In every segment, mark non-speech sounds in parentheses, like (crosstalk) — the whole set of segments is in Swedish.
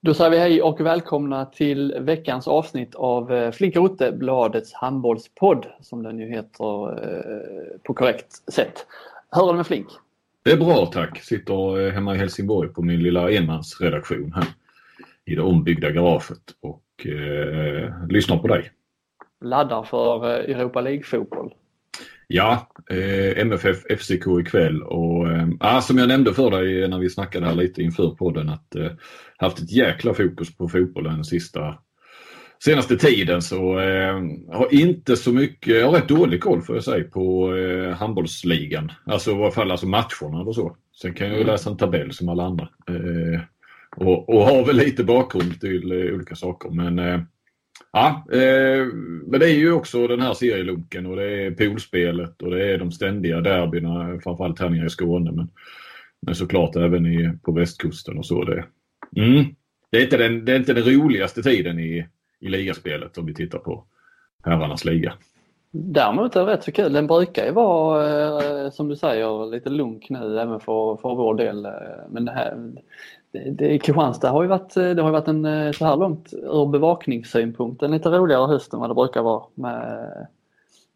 Då säger vi hej och välkomna till veckans avsnitt av eh, Flinka Rutte, bladets handbollspodd som den ju heter eh, på korrekt sätt. Hur är det med Flink? Det är bra tack. Sitter eh, hemma i Helsingborg på min lilla enmansredaktion här i det ombyggda garaget och eh, lyssnar på dig. Laddar för Europa League-fotboll? Ja, eh, MFF FCK ikväll och eh, som jag nämnde för dig när vi snackade här lite inför podden att eh, haft ett jäkla fokus på fotbollen sista senaste tiden så eh, har inte så mycket, jag har rätt dålig koll får jag säga på eh, handbollsligan. Alltså i alla fall alltså matcherna och så. Sen kan jag ju mm. läsa en tabell som alla andra. Eh, och, och har väl lite bakgrund till eh, olika saker men eh, Ja, eh, men det är ju också den här serielunken och det är poolspelet och det är de ständiga derbyna, framförallt här nere i Skåne men, men såklart även i, på västkusten och så. Det, mm, det, är inte den, det är inte den roligaste tiden i, i ligaspelet om vi tittar på herrarnas liga. Däremot är det rätt så kul. Den brukar ju vara eh, som du säger lite lunk nu även för, för vår del. Eh, men det här, det, det, Kristianstad har ju varit, eh, det har varit en eh, så här långt ur bevakningssynpunkt en lite roligare höst än vad det brukar vara. Med,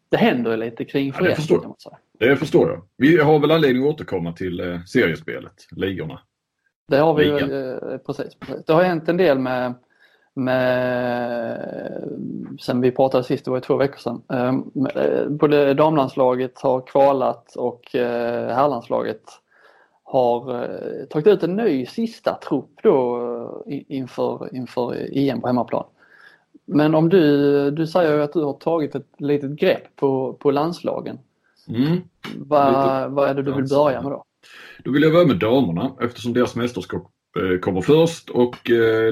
det händer ju lite kring föreningen. Ja, det, förstår. det förstår jag. Vi har väl anledning att återkomma till eh, seriespelet, ligorna. Det har vi eh, precis, precis. Det har hänt en del med, med sen vi pratade sist, det var ju två veckor sedan. Eh, både damlandslaget har kvalat och eh, herrlandslaget har eh, tagit ut en ny sista trupp då eh, inför, inför EM på hemmaplan. Men om du, du säger att du har tagit ett litet grepp på, på landslagen. Mm. Vad, vad är det du vill börja med då? Då vill jag börja med damerna eftersom deras mästerskap eh, kommer först och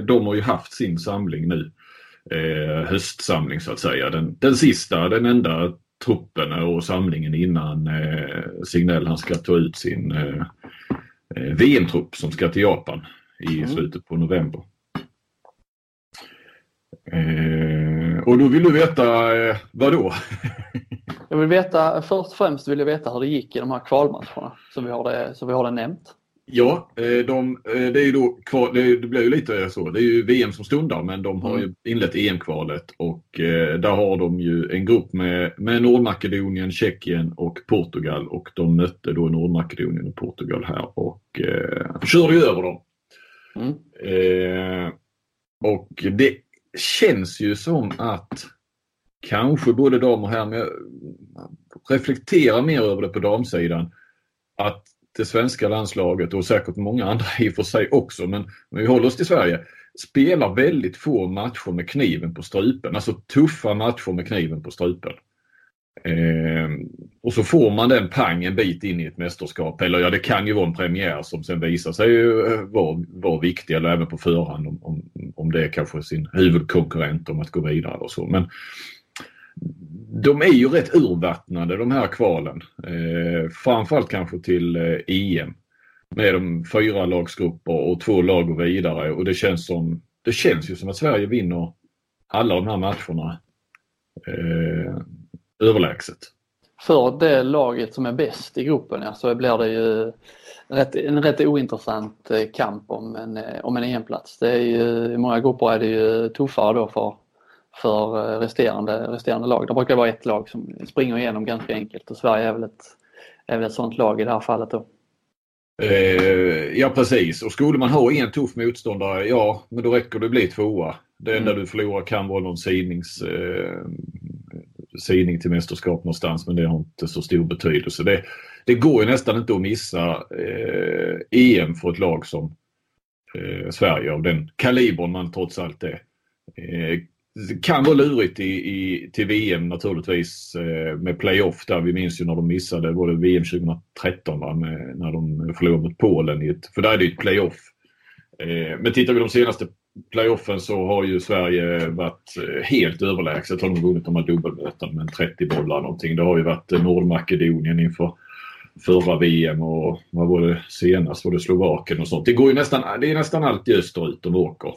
de har ju haft sin samling nu. höstsamling så att säga. Den, den sista, den enda truppen och samlingen innan Signell han ska ta ut sin VM-trupp som ska till Japan i mm. slutet på november. Eh, och då vill du veta eh, vad då? jag vill veta, först och främst vill jag veta hur det gick i de här kvalmatcherna så vi har det, så vi har det nämnt. Ja, eh, de, det är ju då det blir ju lite så. Det är ju VM som stundar men de har mm. ju inlett EM-kvalet och där har de ju en grupp med, med Nordmakedonien, Tjeckien och Portugal och de mötte då Nordmakedonien och Portugal här och eh, körde ju över dem. Mm. Eh, och det känns ju som att kanske både dam och herr, men jag reflekterar mer över det på damsidan, att det svenska landslaget och säkert många andra i och för sig också, men om vi håller oss till Sverige, spelar väldigt få matcher med kniven på strupen. Alltså tuffa matcher med kniven på strupen. Eh, och så får man den pang en bit in i ett mästerskap. Eller ja, det kan ju vara en premiär som sen visar sig eh, vara var viktig eller även på förhand om, om, om det är kanske sin huvudkonkurrent om att gå vidare och så. Men de är ju rätt urvattnade de här kvalen. Eh, framförallt kanske till eh, EM. Med de fyra lagsgrupper och två lag går vidare och det känns som det känns ju som att Sverige vinner alla de här matcherna eh, överlägset. För det laget som är bäst i gruppen ja, så blir det ju rätt, en rätt ointressant eh, kamp om en, eh, om en EM-plats. Det är ju, I många grupper är det ju tuffare då för för eh, resterande, resterande lag. Det brukar vara ett lag som springer igenom ganska enkelt och Sverige är väl ett, är väl ett sånt lag i det här fallet då. Eh, ja precis och skulle man ha en tuff motståndare, ja men då räcker det att bli tvåa. Det enda mm. du förlorar kan vara någon sidnings, eh, sidning till mästerskap någonstans men det har inte så stor betydelse. Det, det går ju nästan inte att missa eh, EM för ett lag som eh, Sverige av den kalibern man trots allt är. Eh, kan vara lurigt i, i, till VM naturligtvis eh, med playoff där. Vi minns ju när de missade, både VM 2013 va? Med, när de förlorade mot Polen. I ett, för där är det ju ett playoff. Eh, men tittar vi de senaste playoffen så har ju Sverige varit eh, helt överlägset. Har de vunnit de här dubbelmötena med 30 bollar någonting. Det har ju varit eh, Nordmakedonien inför förra VM och vad var det senast? Var det Slovakien och sånt. Det går ju nästan, det är nästan alltid österut de åker.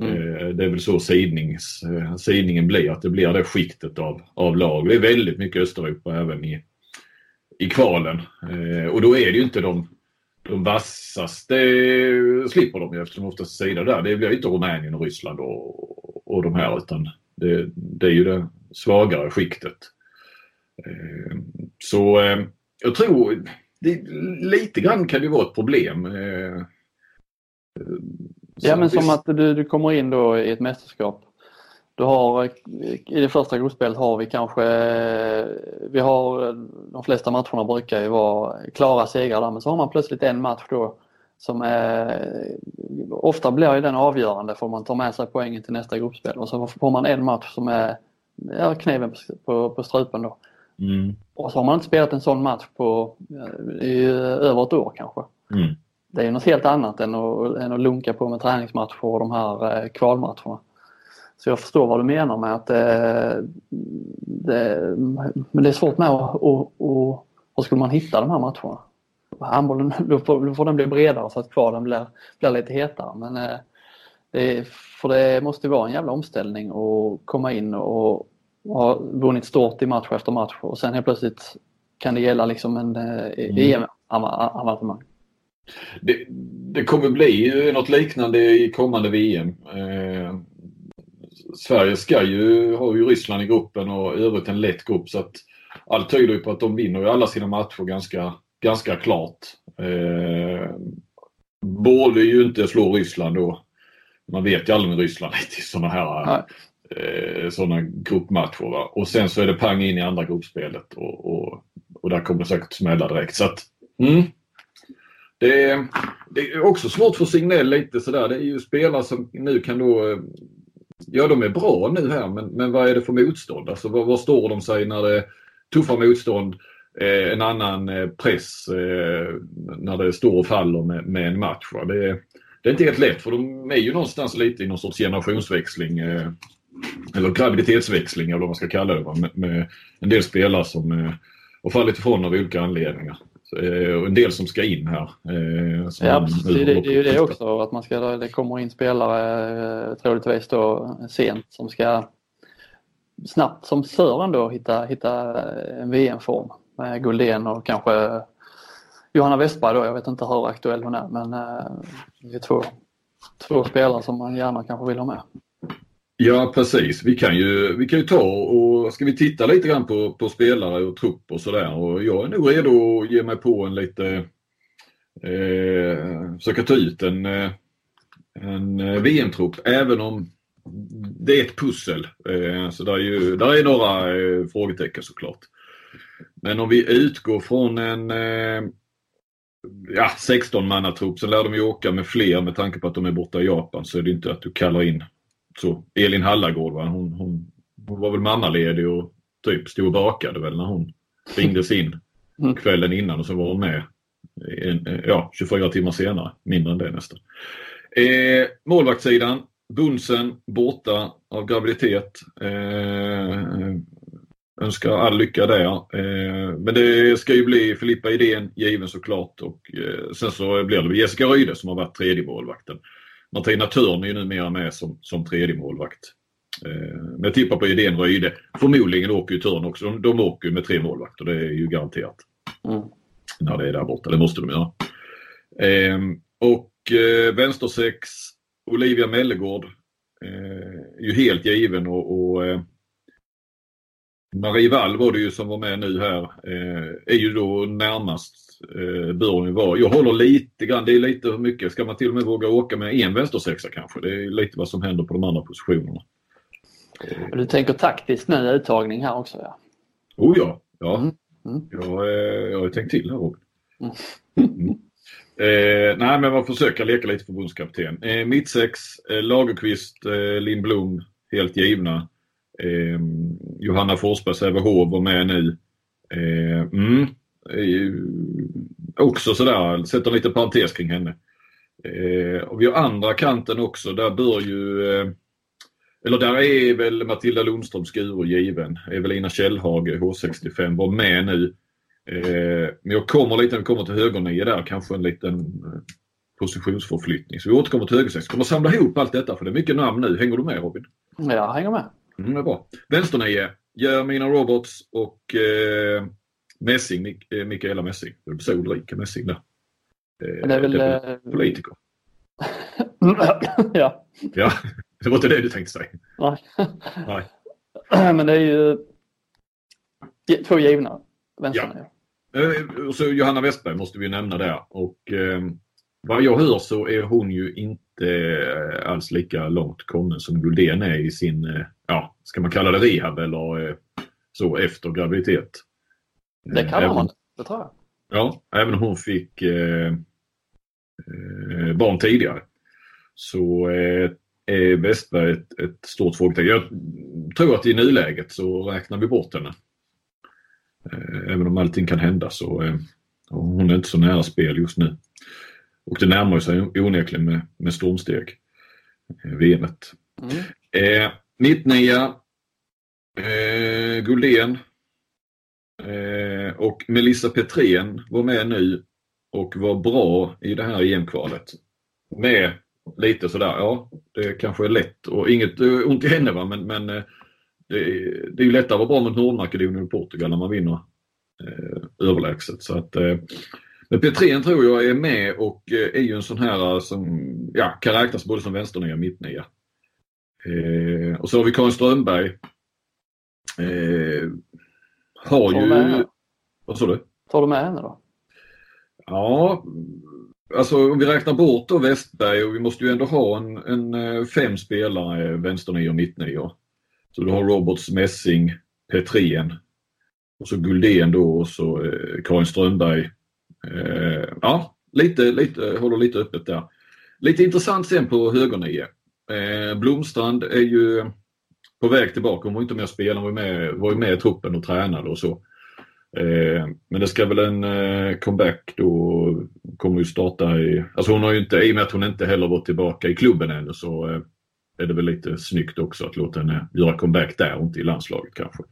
Mm. Eh, det är väl så sidnings, eh, sidningen blir, att det blir det skiktet av, av lag. Det är väldigt mycket Östeuropa även i, i kvalen. Eh, och då är det ju inte de, de vassaste slipper de ju eftersom de oftast sidor där. Det blir inte Rumänien och Ryssland och, och de här utan det, det är ju det svagare skiktet. Eh, så eh, jag tror det, lite grann kan det vara ett problem. Eh, Eh, ja men som att du, du kommer in då i ett mästerskap. Du har, I det första gruppspelet har vi kanske, vi har de flesta matcherna brukar ju vara klara segrar där men så har man plötsligt en match då som är, ofta blir ju den avgörande för man tar med sig poängen till nästa gruppspel och så får man en match som är ja, kniven på, på strupen då. Mm. Och så har man inte spelat en sån match på i över ett år kanske. Mm. Det är ju något helt annat än att, än att lunka på med träningsmatcher och de här eh, kvalmatcherna. Så jag förstår vad du menar med att det, det, men det är svårt med att, och, och, och skulle man hitta de här matcherna? Handbollen, då får, då får den bli bredare så att kvalen blir, blir lite hetare. Men eh, det, för det måste vara en jävla omställning att komma in och, och ha vunnit stort i match efter match och sen helt plötsligt kan det gälla liksom en eh, mm. EM-avancemang. Det, det kommer bli något liknande i kommande VM. Eh, Sverige ska ju, har ju Ryssland i gruppen och i övrigt en lätt grupp så att allt tyder ju på att de vinner alla sina matcher ganska, ganska klart. Eh, borde ju inte slå Ryssland då. Man vet ju aldrig med Ryssland (laughs) i sådana här eh, sådana gruppmatcher. Va? Och sen så är det pang in i andra gruppspelet och, och, och där kommer det säkert smälla direkt. Så att, mm, det, det, är också svårt för signell lite sådär. Det är ju spelare som nu kan då eh, Ja, de är bra nu här, men, men vad är det för motstånd? Alltså var, vad står de sig när det är tuffa motstånd? Eh, en annan eh, press eh, när det står och faller med, med en match. Va? Det, det är inte helt lätt för de är ju någonstans lite i någon sorts generationsväxling. Eh, eller graviditetsväxling eller vad man ska kalla det. Va? Med, med en del spelare som eh, har fallit ifrån av olika anledningar. Eh, och en del som ska in här. Eh, ja, precis. Det, det, är ju det också att man ska, det kommer in spelare eh, troligtvis då sent som ska snabbt som Sören då hitta, hitta en VM-form med Guldén och kanske Johanna Westberg då. Jag vet inte hur aktuell hon är men det är två, två spelare som man gärna kanske vill ha med. Ja precis. Vi kan ju, vi kan ju ta och ska vi titta lite grann på, på spelare och trupp och sådär. Och jag är nog redo att ge mig på en lite, eh, försöka ta ut en, eh, en eh, VM-trupp även om det är ett pussel. Eh, så där är, ju, där är några eh, frågetecken såklart. Men om vi utgår från en eh, ja, 16-mannatrupp, så lär de ju åka med fler med tanke på att de är borta i Japan så är det inte att du kallar in så Elin Hallagård, va? Hon, hon, hon var väl mammaledig och typ stod och bakade väl när hon ringdes in mm. kvällen innan och så var hon med en, ja, 24 timmar senare. Mindre än det nästan. Eh, målvaktssidan. Bunsen borta av graviditet. Eh, önskar all lycka där. Eh, men det ska ju bli Filippa Idén given såklart och eh, sen så blir det Jessica Ryde som har varit tredje målvakten. Martina Törn är ju numera med som, som tredje målvakt. Eh, men jag tippar på idén Röjde. Förmodligen åker ju Törn också. De, de åker med tre målvakter, det är ju garanterat. Mm. När det är där borta, det måste de göra. Eh, och eh, vänstersex, Olivia Mellegård. Eh, är ju helt given och, och eh, Marie Wall var det ju som var med nu här. Är ju då närmast eh, bör ju vara. Jag håller lite grann, det är lite hur mycket, ska man till och med våga åka med en vänstersexa kanske? Det är lite vad som händer på de andra positionerna. Du tänker taktiskt nu uttagning här också ja? Oh ja, ja. Mm. Mm. Jag, eh, jag har tänkt till här Robin. Mm. mm. Eh, nej men man försöker leka lite förbundskapten. Eh, Mittsex, eh, Lagerqvist, eh, Lindblom helt givna. Eh, Johanna Forsberg, Sävehof var med nu. Eh, mm också sådär, sätter lite parentes kring henne. Eh, och vi har andra kanten också, där bör ju eh, eller där är väl Matilda Lundström Skuru given. Evelina Källhage, H65, var med nu. Eh, men jag kommer lite när vi kommer till högernio där, kanske en liten eh, positionsförflyttning. Så vi återkommer till högersex. Kommer samla ihop allt detta för det är mycket namn nu. Hänger du med Robin? Jag hänger med. Mm, det är bra. Vänsternio, Jermina Roberts och eh, Messing, Mik eh, Mikaela Messing. Så Ulrika Messing där. det är väl... Eh, politiker. (laughs) ja. Ja, (laughs) det var inte det du tänkte säga. Nej. Nej. (laughs) Men det är ju två givna vänstern. Ja. Eh, så Johanna Westberg måste vi nämna där. Och eh, vad jag hör så är hon ju inte eh, alls lika långt kommen som Guldén är i sin, eh, ja, ska man kalla det rehab eller eh, så efter graviditet. Det kallar även, man det, tror jag. Ja, även om hon fick eh, barn tidigare så eh, är Westberg ett, ett stort frågetecken. Jag tror att i nuläget så räknar vi bort henne. Eh, även om allting kan hända så eh, hon är inte så nära spel just nu. Och det närmar sig onekligen med, med stormsteg. Eh, VMet. Mm. Eh, Mittnia, eh, Guldén eh, Eh, och Melissa Petrén var med nu och var bra i det här EM-kvalet. Med lite sådär, ja det kanske är lätt och inget ont i henne va men, men eh, det, är, det är ju lättare att vara bra mot Nordmakedonien och Portugal när man vinner eh, överlägset. Så att, eh, men Petrén tror jag är med och eh, är ju en sån här som ja, kan räknas både som vänsternia och mittnia. Eh, och så har vi Karin Strömberg. Eh, har ju... Vad sa du? Tar du med henne då? Ja, alltså om vi räknar bort då Westberg och vi måste ju ändå ha en, en eh, fem spelare vänsternia och mittnia. Så du har Roberts, Messing, Petrén och så Guldén då och så eh, Karin Strömberg. Eh, ja, lite, lite, håller lite öppet där. Lite intressant sen på högernio. Eh, Blomstrand är ju på väg tillbaka. Hon var inte med och spelade, hon var med, var med i truppen och tränade och så. Eh, men det ska väl en eh, comeback då, kommer ju starta i, alltså hon har ju inte, i och med att hon inte heller varit tillbaka i klubben ännu så eh, är det väl lite snyggt också att låta henne göra comeback där och inte i landslaget kanske.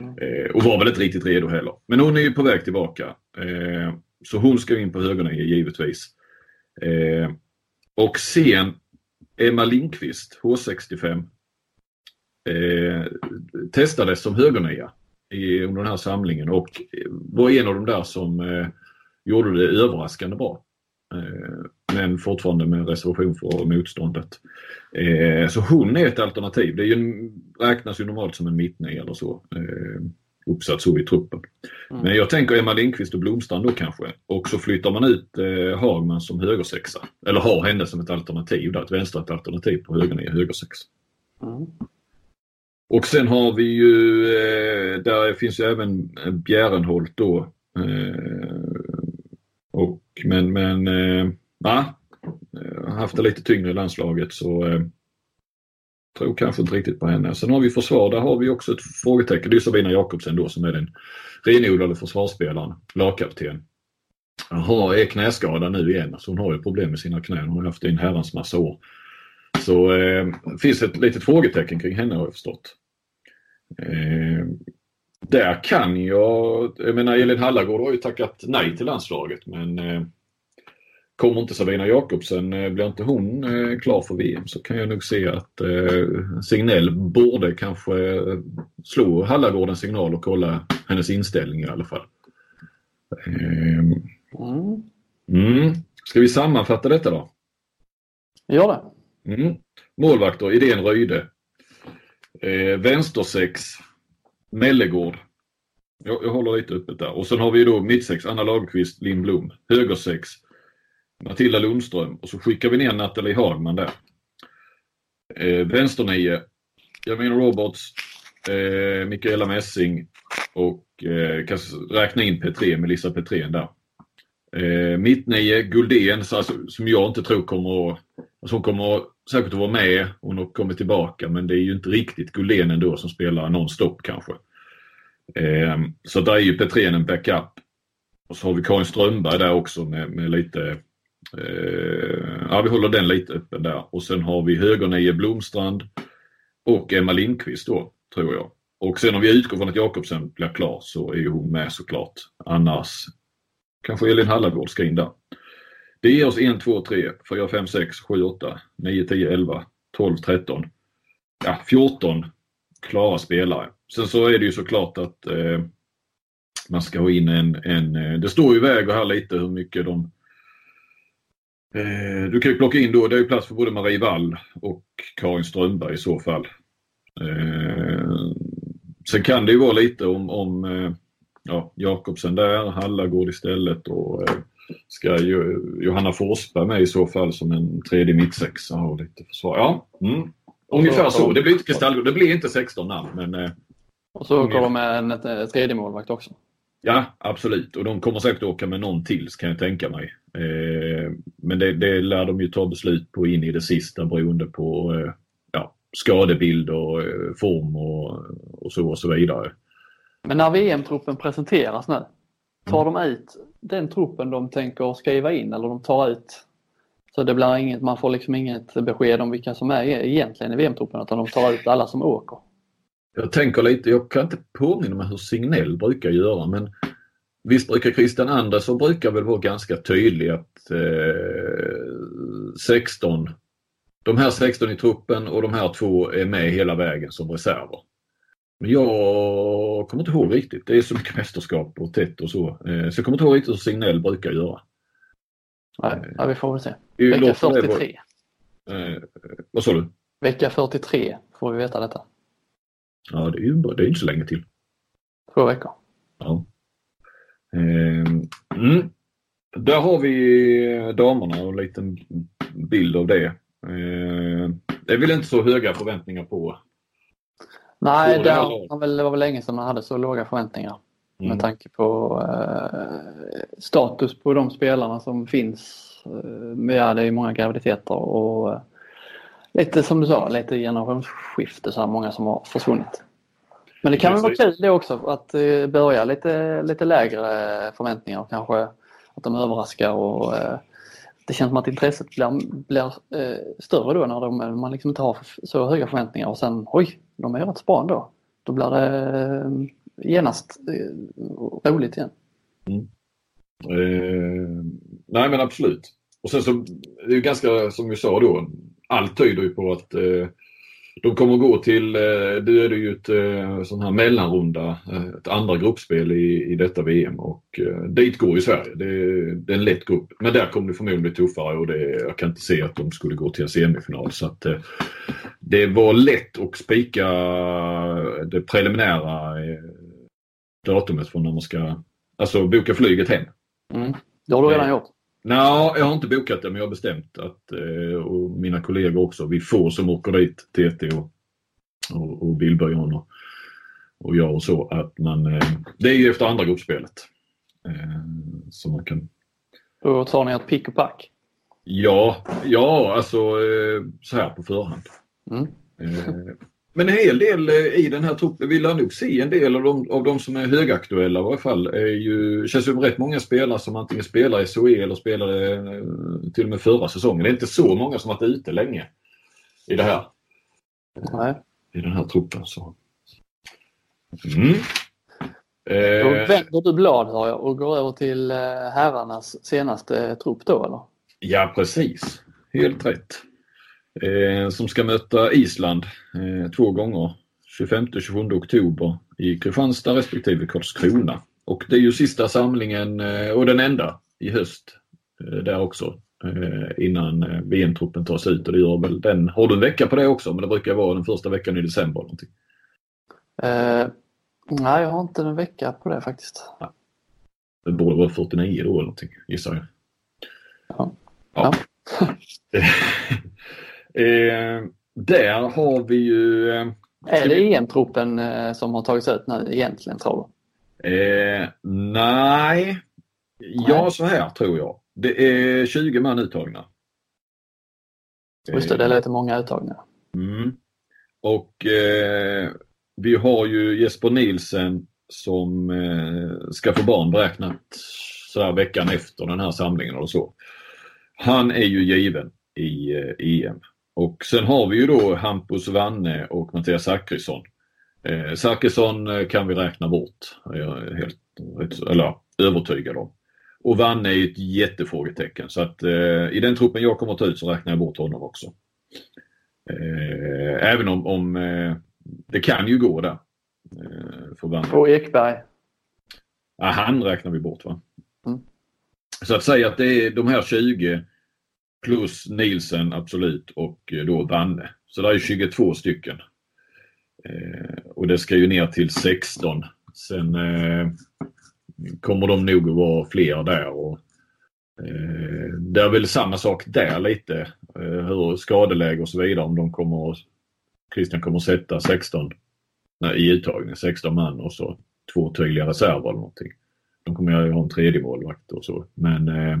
Eh, och var väl inte riktigt redo heller. Men hon är ju på väg tillbaka. Eh, så hon ska in på högernie givetvis. Eh, och sen Emma Lindqvist, H65, eh, testades som högernia under den här samlingen och var en av de där som eh, gjorde det överraskande bra. Eh, men fortfarande med reservation för motståndet. Eh, så hon är ett alternativ. Det ju, räknas ju normalt som en mittnia eller så. Eh, uppsatt så i truppen. Mm. Men jag tänker Emma Lindqvist och Blomstrand då kanske. Och så flyttar man ut eh, Hagman som högersexa. Eller har henne som ett alternativ, där, ett vänstrat alternativ på högernia, högersexa. Mm. Och sen har vi ju, eh, där finns ju även Bjärenholt då. Eh, och, men, men, eh, ah, ja, haft det lite tyngre i landslaget så eh, tror kanske inte riktigt på henne. Sen har vi försvar, där har vi också ett frågetecken. Det är Sabina Jakobsen då som är den renodlade försvarsspelaren, lagkapten. Jaha, är knäskadad nu igen. Så hon har ju problem med sina knän. Hon har haft det i en herrans massa år. Så eh, finns ett litet frågetecken kring henne har jag förstått. Eh, där kan jag, jag menar Elin Hallagård har ju tackat nej till landslaget men eh, Kommer inte Sabina Jakobsen, eh, blir inte hon eh, klar för VM så kan jag nog se att eh, Signell borde kanske slå Hallagård en signal och kolla hennes inställning i alla fall. Ehm, mm. Mm. Ska vi sammanfatta detta då? Gör det. Mm. Målvakter, Idén Röjde. Eh, vänstersex, Mellegård. Jag, jag håller lite öppet där. Och sen har vi då mittsex, Anna Lagerqvist, Linn Blom. Högersex, Matilda Lundström och så skickar vi ner Nathalie Hagman där. Eh, vänsternio, Jamina Roberts, eh, Mikaela Messing och eh, räkna in Petré, Melissa Petrén där. Eh, Mittnio, Guldén, så alltså, som jag inte tror kommer att... Alltså hon kommer säkert att vara med, hon har kommit tillbaka men det är ju inte riktigt Guldén ändå som spelar nonstop kanske. Eh, så där är ju Petrén en backup. Och så har vi Karin Strömberg där också med, med lite Eh, ja, vi håller den lite öppen där. Och sen har vi högernie Blomstrand och Emma Lindqvist då, tror jag. Och sen om vi utgår från att Jakobsen blir klar så är ju hon med såklart. Annars kanske Elin Hallagård ska in där. Det ger oss 1, 2, 3, 4, 5, 6, 7, 8, 9, 10, 11, 12, 13. Ja, 14 klara spelare. Sen så är det ju såklart att eh, man ska ha in en, en, eh, det står ju väger här lite hur mycket de Eh, du kan ju plocka in då, det är ju plats för både Marie Wall och Karin Strömberg i så fall. Eh, sen kan det ju vara lite om, om eh, ja, Jakobsen där, Hallagård istället och eh, ska ju Johanna Forsberg med i så fall som en tredje mittsexa och lite försvar. Ja, mm. ungefär så. Det blir inte kristallgård, det blir inte 16 namn men... Eh, och så kommer de med en, en tredje målvakt också. Ja, absolut. Och de kommer säkert åka med någon till kan jag tänka mig. Eh, men det, det lär de ju ta beslut på in i det sista beroende på eh, ja, skadebild och eh, form och, och så och så vidare. Men när VM-truppen presenteras nu, tar de ut den truppen de tänker skriva in eller de tar ut så det blir inget, man får liksom inget besked om vilka som är egentligen i VM-truppen utan de tar ut alla som åker. Jag tänker lite, jag kan inte påminna mig hur Signell brukar göra men visst brukar Christian Andersson brukar väl vara ganska tydlig att eh, 16, de här 16 i truppen och de här två är med hela vägen som reserver. Men jag kommer inte ihåg riktigt. Det är så mycket mästerskap och tätt och så. Eh, så jag kommer inte ihåg riktigt hur Signell brukar göra. Nej, ja, vi får väl se. Vecka 43. Eh, vad sa du? Vecka 43 får vi veta detta. Ja, det är ju det är inte så länge till. Två veckor. Ja. Eh, mm. Där har vi damerna och en liten bild av det. Eh, det är väl inte så höga förväntningar på Nej, det, var väl, länge sedan man hade så låga förväntningar. Mm. Med tanke på eh, status på de spelarna som finns. Eh, ja, det är många graviditeter och eh, lite som du sa, lite generationsskifte så här många som har försvunnit. Men det kan väl vara kul det också att eh, börja lite, lite lägre förväntningar kanske att de överraskar och det känns som att intresset blir, blir större då när de, man liksom inte har så höga förväntningar och sen oj, de är rätt bra ändå. Då blir det eh, genast eh, roligt igen. Mm. Eh, nej men absolut. Och sen så det är ju ganska som vi sa då, allt tyder ju på att eh, de kommer gå till, eh, det är det ju ett eh, sån här mellanrunda, eh, ett andra gruppspel i, i detta VM och dit går ju Sverige. Det, det, är en lätt grupp. Men där kommer det förmodligen bli tuffare och det, jag kan inte se att de skulle gå till en semifinal. Så att, det var lätt att spika det preliminära datumet för när man ska, alltså boka flyget hem. Mm. Det har du redan gjort? Nej, jag har inte bokat det men jag har bestämt att, eh, och mina kollegor också, vi får som åker dit, TT och, och, och Billborg och, och jag och så, att man, eh, det är ju efter andra gruppspelet. Eh, så man kan... Då tar ni ett pick och pack? Ja, ja alltså så här på förhand. Mm. Men en hel del eh, i den här truppen, vi lär nog se en del av de, av de som är högaktuella i varje fall. Är ju, känns som rätt många spelare som antingen spelar i SOE eller spelade eh, till och med förra säsongen. Det är inte så många som varit ute länge i det här. Nej. I den här truppen. Så. Mm. Då eh. vänder du blad har jag och går över till herrarnas senaste trupp då eller? Ja precis, helt rätt som ska möta Island eh, två gånger. 25-27 oktober i Kristianstad respektive Karlskrona. Och det är ju sista samlingen eh, och den enda i höst eh, där också eh, innan VM-truppen tas ut. Och det gör väl den. Har du en vecka på det också? Men det brukar vara den första veckan i december. Någonting. nej, jag har inte en vecka på det faktiskt. Det borde vara 49 då eller någonting gissar jag. Ja. ja. ja. (laughs) Eh, där har vi ju... Eh, är det EM-truppen eh, som har tagits ut nu egentligen tror du? Eh, nej. Ja, så här tror jag. Det är 20 man uttagna. Just det, det är lite många uttagna. Mm. Och eh, vi har ju Jesper Nielsen som eh, ska få barn beräknat sådär veckan efter den här samlingen och så. Han är ju given i eh, EM. Och sen har vi ju då Hampus Wanne och Mattias Zachrisson. Eh, Zachrisson eh, kan vi räkna bort, jag är helt eller, övertygad om. Och Wanne är ett jättefrågetecken så att eh, i den truppen jag kommer att ta ut så räknar jag bort honom också. Eh, även om, om eh, det kan ju gå där. Eh, för Wanne. Och Ekberg? Ja, han räknar vi bort va. Mm. Så att säga att det är de här 20 plus Nielsen absolut och eh, då Danne. Så det är 22 stycken. Eh, och det ska ju ner till 16. Sen eh, kommer de nog att vara fler där. Och, eh, det är väl samma sak där lite. Eh, hur skadeläge och så vidare. Om de kommer Christian kommer att sätta 16 nej, i uttagning. 16 man och så två tydliga reserver eller någonting. De kommer ju ha en tredje målvakt och så. Men, eh,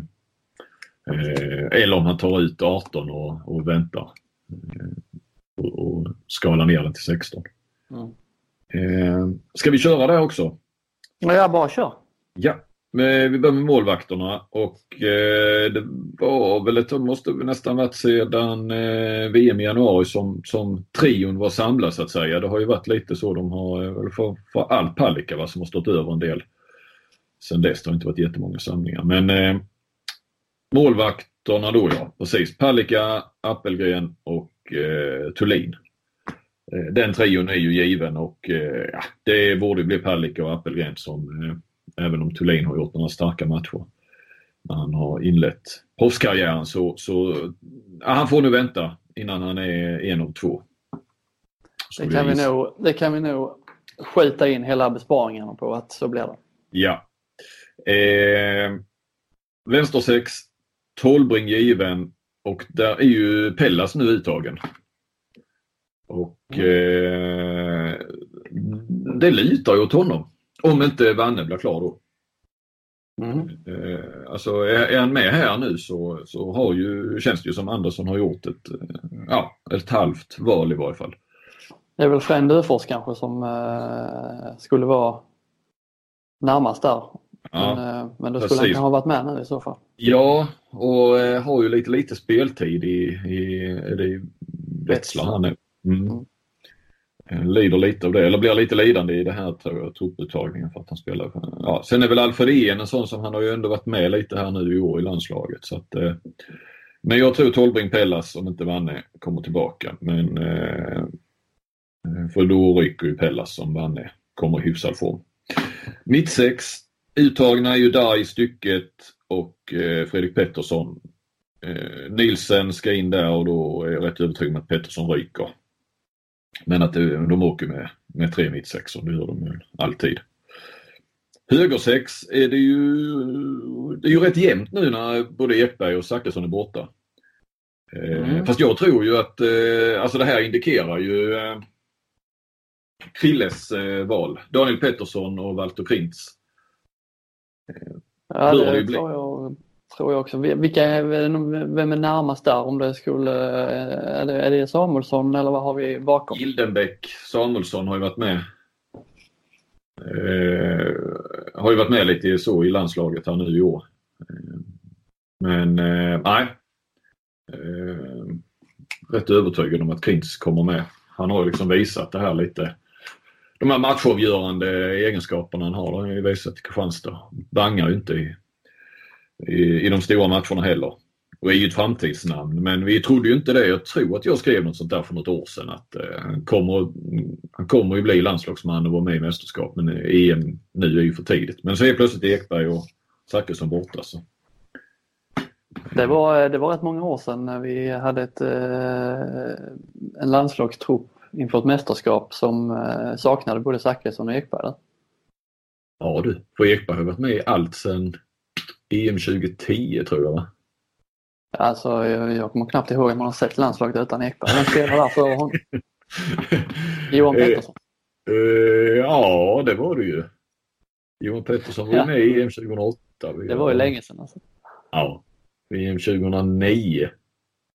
eller om han tar ut 18 och, och väntar. Eh, och, och skalar ner den till 16. Mm. Eh, ska vi köra det också? Ja, bara kör. Ja, vi börjar med målvakterna och eh, det var väl ett, måste nästan varit sedan eh, VM i januari som, som trion var samlad så att säga. Det har ju varit lite så de har, eh, för, för all Palicka va, som har stått över en del sen dess. Det har inte varit jättemånga samlingar men eh, målvakterna då ja, precis. Palicka, Appelgren och eh, Thulin. Eh, den trion är ju given och eh, ja, det borde bli Palicka och Appelgren som eh, även om Thulin har gjort några starka matcher när han har inlett proffskarriären så, så ja, han får nu vänta innan han är en av två. det kan, vi nog, det kan vi nog skjuta in hela besparingarna på att så blir det. Ja. Eh, vänstersex, Tolbring given och där är ju Pellas nu uttagen. Och mm. eh, det litar ju åt honom. Om inte Vanne blir klar då. Mm. Eh, alltså är, är, han med här nu så, så har ju, känns det ju som Andersson har gjort ett, ja, ett halvt val i varje fall. Det är väl Fred Ufors kanske som eh, skulle vara närmast där. Ja, men, eh, men då skulle precis. han ha varit med nu i så fall. Ja, och eh, har ju lite, lite speltid i, i, är det i Wetzlar här nu. Mm. Mm. Eh, lider lite av det, eller blir lite lidande i det här tror jag, trupputtagningen för att han spelar. Ja, sen är väl Alfredén en sån som han har ju ändå varit med lite här nu i år i landslaget. Så att, eh, men jag tror Tolbring Pellas, om inte Vanne, kommer tillbaka. Men eh, för då ryker ju Pellas om Vanne kommer i hyfsad form. Mittsex, uttagna är ju där i stycket och eh, Fredrik Pettersson. Eh, Nielsen ska in där och då är jag rätt övertygad om att Pettersson ryker. Men att de åker med, med tre mittsexor, det gör de ju alltid. Högersex är det ju, det är ju rätt jämnt nu när både Ekberg och Zachrisson är borta. Eh, mm. Fast jag tror ju att, eh, alltså det här indikerar ju eh, Krilles val. Daniel Pettersson och Walter Krintz. Ja, det, det tror jag tror jag också. Vilka är, vem är närmast där om det skulle, är det, är det Samuelsson eller vad har vi bakom? Gildenbäck, Samuelsson har ju varit med. Eh, har ju varit med lite så i landslaget här nu i år. Eh, men eh, nej. Eh, rätt övertygad om att Krintz kommer med. Han har ju liksom visat det här lite. De här matchavgörande egenskaperna han har, det har han ju visat i Kristianstad. Bangar ju inte i i, i de stora matcherna heller. Och är ju ett framtidsnamn. Men vi trodde ju inte det. Jag tror att jag skrev något sånt där för något år sedan att eh, han, kommer, han kommer ju bli landslagsman och vara med i mästerskap. Men eh, EM nu är ju för tidigt. Men så är plötsligt Ekberg och Zachrisson borta. Så. Det var, det var rätt många år sedan när vi hade ett, eh, en landslagstrupp inför ett mästerskap som eh, saknade både Zachrisson och Ekberg. Ja du, för Ekberg har varit med i allt sedan EM 2010 tror jag va? Alltså jag, jag kommer knappt ihåg om man har sett landslaget utan Ekberg. Vem spelade där före honom? (laughs) Johan eh, Pettersson? Uh, uh, ja, det var det ju. Johan Pettersson var ja. med i EM 2008. Det var ju länge sedan alltså. Ja. EM 2009.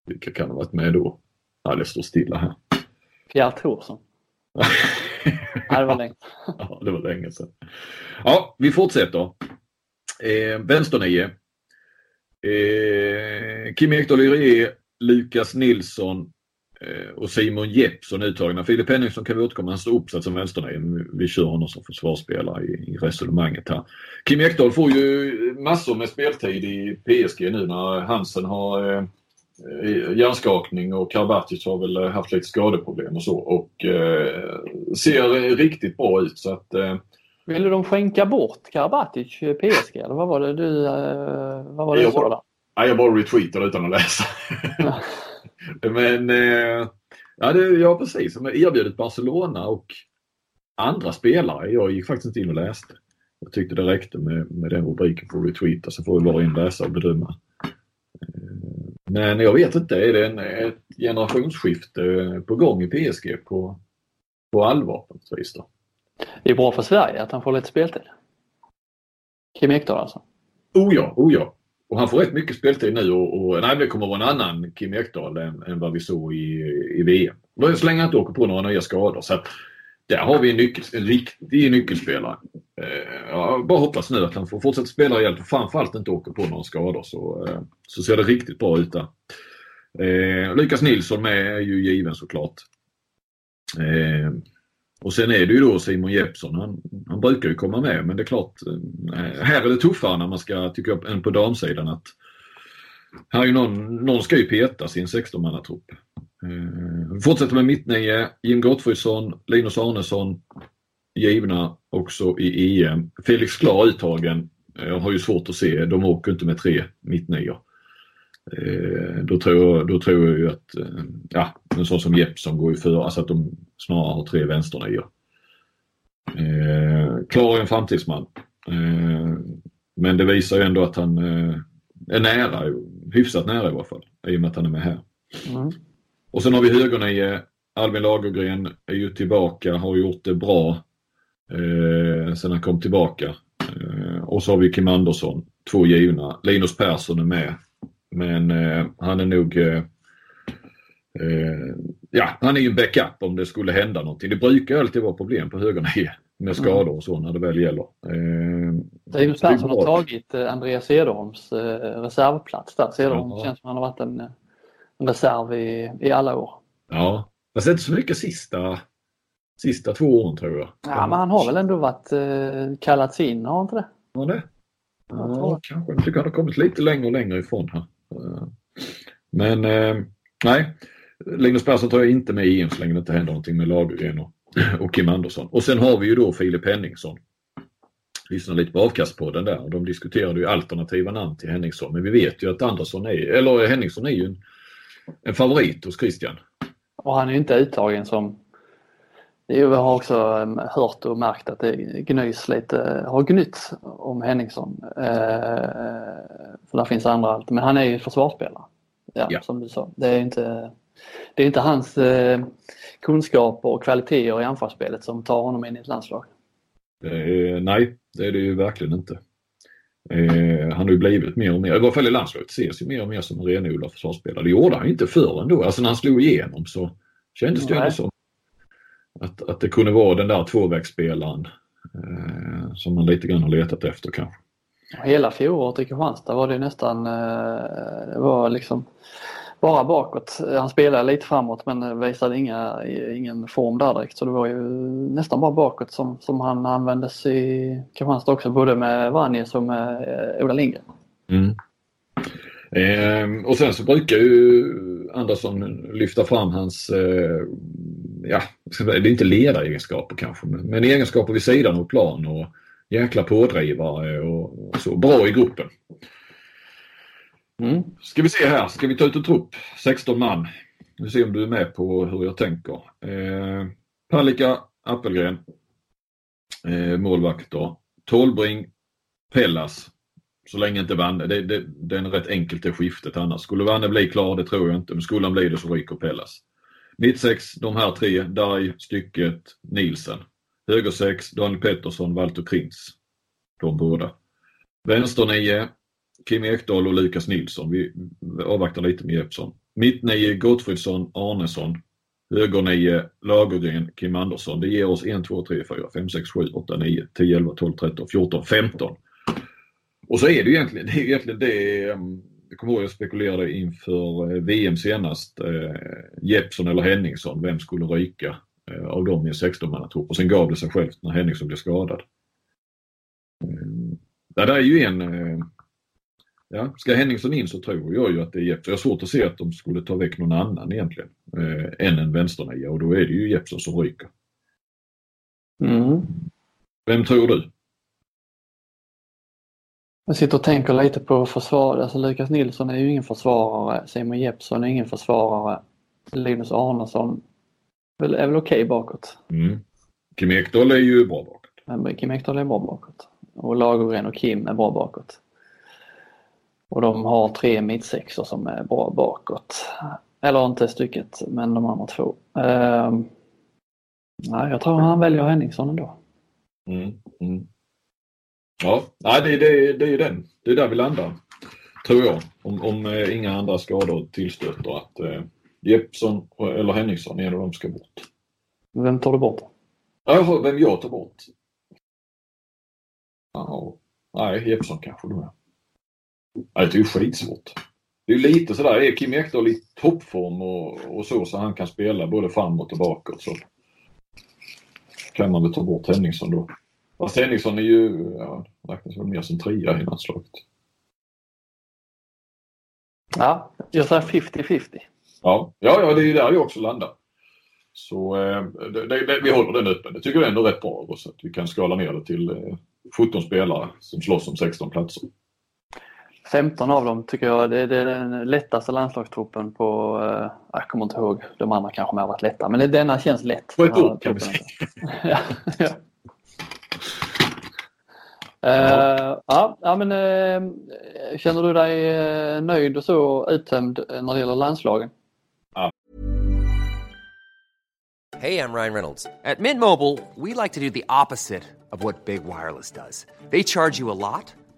Vilka kan ha varit med då? Ja, det står stilla här. Pierre Thorsson. (laughs) ja, det var länge Ja, det var länge sedan. Ja, vi fortsätter. Eh, vänsternio. Eh, Kim Ekdahl Yré, Lukas Nilsson eh, och Simon Jeppsson uttagna. Filip Henningsson kan vi återkomma, han står uppsatt som vänsternio. Vi kör honom som försvarsspelare i, i resonemanget här. Kim Ekdahl får ju massor med speltid i PSG nu när Hansen har eh, hjärnskakning och Karabatic har väl haft lite skadeproblem och så och eh, ser riktigt bra ut så att eh, ville de skänka bort Karabatic PSG eller vad var det du, eh, vad var det du sa där? Ja, jag bara retweetade utan att läsa. (laughs) Men eh, ja, det, ja, precis. De erbjudit Barcelona och andra spelare. Jag gick faktiskt inte in och läste. Jag tyckte det räckte med, med den rubriken på retweeta så får vi var och en läsa och bedöma. Men jag vet inte, är det en, ett generationsskifte på gång i PSG på, på allvar på något vis då? Det är bra för Sverige att han får lite speltid. Kim Ekdahl alltså? Oh ja, oh ja. Och han får rätt mycket speltid nu och, och nej, det kommer vara en annan Kim Ekdahl än, än vad vi såg i, i VM. Så länge han inte åker på några nya skador. Så att, där har vi en, nyckel, en riktig nyckelspelare. Eh, jag bara hoppas nu att han får fortsätta spela rejält och framförallt inte åker på några skador så, eh, så ser det riktigt bra ut där. Eh, Lukas Nilsson med är ju given såklart. Eh, och sen är det ju då Simon Jeppsson. Han, han brukar ju komma med men det är klart, eh, här är det tuffare när man ska, tycker jag, än på damsidan att här är ju någon, någon ska ju petas i en 16-mannatrupp. Eh, fortsätter med mittnio, Jim Gottfridsson, Linus Arnesson givna också i EM. Felix Klar uttagen. Eh, jag har ju svårt att se, de åker inte med tre mittnior. Eh, då, tror jag, då tror jag ju att, eh, ja, en sån som Jeppsson går ju före, alltså att de snarare har tre vänsternior. Eh, Klar är en framtidsman. Eh, men det visar ju ändå att han eh, är nära, hyfsat nära i varje fall, i och med att han är med här. Mm. Och sen har vi högernio, Albin Lagergren är ju tillbaka, har gjort det bra eh, sen han kom tillbaka. Eh, och så har vi Kim Andersson, två givna. Linus Persson är med. Men eh, han är nog eh, eh, Ja, han är ju en backup om det skulle hända någonting. Det brukar alltid vara problem på högernio med skador och så när det väl gäller. Eh, Linus Persson har tagit eh, Andreas Cederholms reservplats där. Cederholm ja. känns som han har varit en reserv i, i alla år. Ja, jag har sett så mycket sista, sista två åren tror jag. Ja, men han har väl ändå varit eh, kallats in, har han inte det? Ja, det? Ja, kanske. Jag tycker han har kommit lite längre och längre ifrån här. Eh, men eh, nej, Linus Persson tar jag inte med i EM så länge det inte händer någonting med Lagergren och, och Kim Andersson. Och sen har vi ju då Filip Henningsson. Lyssnade lite på avkastpodden där och de diskuterade ju alternativa namn till Henningsson. Men vi vet ju att Andersson är, eller Henningsson är ju en en favorit hos Christian. Och han är ju inte uttagen som jag har också um, hört och märkt att det gnys lite, har gnytts om Henningsson. Eh, för där finns andra allt. Men han är ju försvarsspelare. Ja, ja. Som du sa. Det är inte, det är inte hans eh, kunskaper och kvaliteter i anfallsspelet som tar honom in i ett landslag. Är, nej, det är det ju verkligen inte. Eh, han har ju blivit mer och mer, i varje fall i landslaget, ses ju mer och mer som en renodlad försvarsspelare. Det gjorde han inte förr ändå. Alltså när han slog igenom så kändes det ändå som att, att det kunde vara den där tvåvägsspelaren eh, som man lite grann har letat efter kanske. Hela fjolåret i Kristianstad var det nästan, eh, det var liksom bara bakåt. Han spelade lite framåt men visade inga, ingen form där direkt så det var ju nästan bara bakåt som, som han användes i Kristianstad också både med Vranjes och med eh, Ola Lindgren. Mm. Eh, och sen så brukar ju Andersson lyfta fram hans, eh, ja, det är inte ledaregenskaper kanske, men, men egenskaper vid sidan av plan och jäkla pådrivare och, och så. Bra i gruppen. Mm. Ska vi se här, ska vi ta ut en trupp? 16 man. Vi ser om du är med på hur jag tänker. Eh, Palicka, Appelgren, eh, målvakter. Tolbring, Pellas. Så länge inte Vanne, det, det, det är rätt enkelt det skiftet annars. Skulle Vanne bli klar, det tror jag inte, men skulle han bli det så ryker Pellas. Mittsex, de här tre, Darj, Stycket, Nielsen. Högersex, Daniel Pettersson, Walter Krins. De båda. Vänsternio, Kim Ekdahl och Lukas Nilsson. Vi avvaktar lite med Jeppsson. Mittnio Gottfridsson, Arnesson. Högernio Lagergren, Kim Andersson. Det ger oss 1, 2, 3, 4, 5, 6, 7, 8, 9, 10, 11, 12, 13, 14, 15. Och så är det ju egentligen det, är egentligen det ehm, jag kommer ihåg jag spekulerade inför eh, VM senast. Eh, Jeppsson eller Henningsson, vem skulle ryka eh, av dem i en 16-mannatrupp? Och sen gav det sig självt när Henningsson blev skadad. Eh, det där är ju en eh, Ja, ska Henningsson in så tror jag ju att det är Jeppsson. Jag har svårt att se att de skulle ta väck någon annan egentligen eh, än en vänsternia och då är det ju Jeppsson som ryker. Mm. Vem tror du? Jag sitter och tänker lite på försvar. Alltså Lukas Nilsson är ju ingen försvarare. Simon Jeppsson är ingen försvarare. Linus Arnesson är väl okej okay bakåt. Mm. Kim Ekdahl är ju bra bakåt. Men Kim Ekdahl är bra bakåt. Och Lagergren och Kim är bra bakåt. Och de har tre mittsexor som är bra bakåt. Eller inte stycket, men de andra två. Uh, nej, jag tror han väljer Henningsson ändå. Mm, mm. Ja, nej, det, det, det är ju den. Det är där vi landar. Tror jag. Om, om eh, inga andra skador tillstöter att eh, Jeppsson eller Henningsson, en av dem ska bort. Vem tar du bort? Ja, vem jag tar bort? Ja, nej, Jeppsson kanske då. Det är ju skitsvårt. Det är lite sådär, är Kim Ekdahl i toppform och, och så, så han kan spela både framåt och bakåt så kan man väl ta bort Henningsson då. Fast Henningsson är ju, ja, räknas väl mer som trea i landslaget. Ja, jag säger 50-50. Ja, ja, ja, det är ju där jag också landar. Så eh, det, det, vi håller den öppen. Det tycker jag ändå är rätt bra av oss att vi kan skala ner det till eh, 17 spelare som slåss om 16 platser. 15 av dem tycker jag det är den lättaste landslagstruppen på, eh, jag kommer inte ihåg, de andra kanske har varit lätta, men denna känns lätt. På ett år kan vi säga. (laughs) ja, ja. Uh, ja, ja, men uh, känner du dig uh, nöjd och så uttömd när det gäller landslagen? Ja. Hej, jag Ryan Reynolds. At Mint Mobile, we like to do the opposite of what Big Wireless does. They charge you a lot,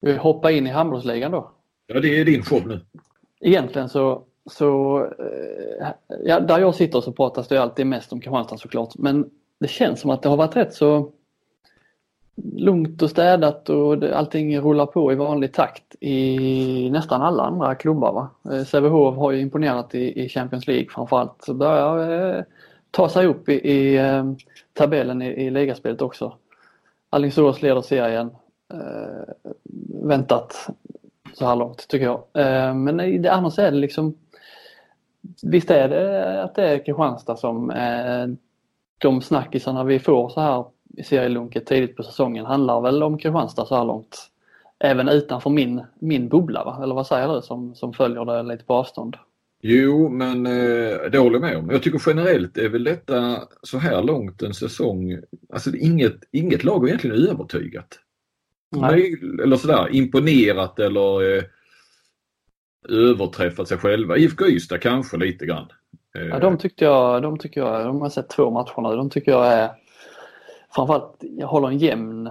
Vi hoppar in i handbollsligan då. Ja, det är din show nu. Egentligen så så eh, ja, där jag sitter så pratas det alltid mest om Kristianstad såklart. Men det känns som att det har varit rätt så lugnt och städat och det, allting rullar på i vanlig takt i nästan alla andra klubbar. Va? Eh, Sävehof har ju imponerat i, i Champions League framförallt. Så börjar eh, ta sig upp i, i eh, tabellen i, i ligaspelet också. Alingsås leder serien. Eh, väntat så här långt tycker jag. Eh, men annars är det liksom Visst är det att det är Kristianstad som eh, de snackisarna vi får så här i serielunket tidigt på säsongen handlar väl om Kristianstad så här långt. Även utanför min, min bubbla va? Eller vad säger du som, som följer det lite på avstånd? Jo, men eh, det håller jag med om. Jag tycker generellt är väl detta så här långt en säsong, alltså inget, inget lag har egentligen övertygat. Nej. Eller sådär imponerat eller eh, överträffat sig själva. IFK Ystad kanske lite grann. Ja, de tyckte jag, de tycker jag, de har sett två matcher nu, de tycker jag är framförallt, jag håller en jämn,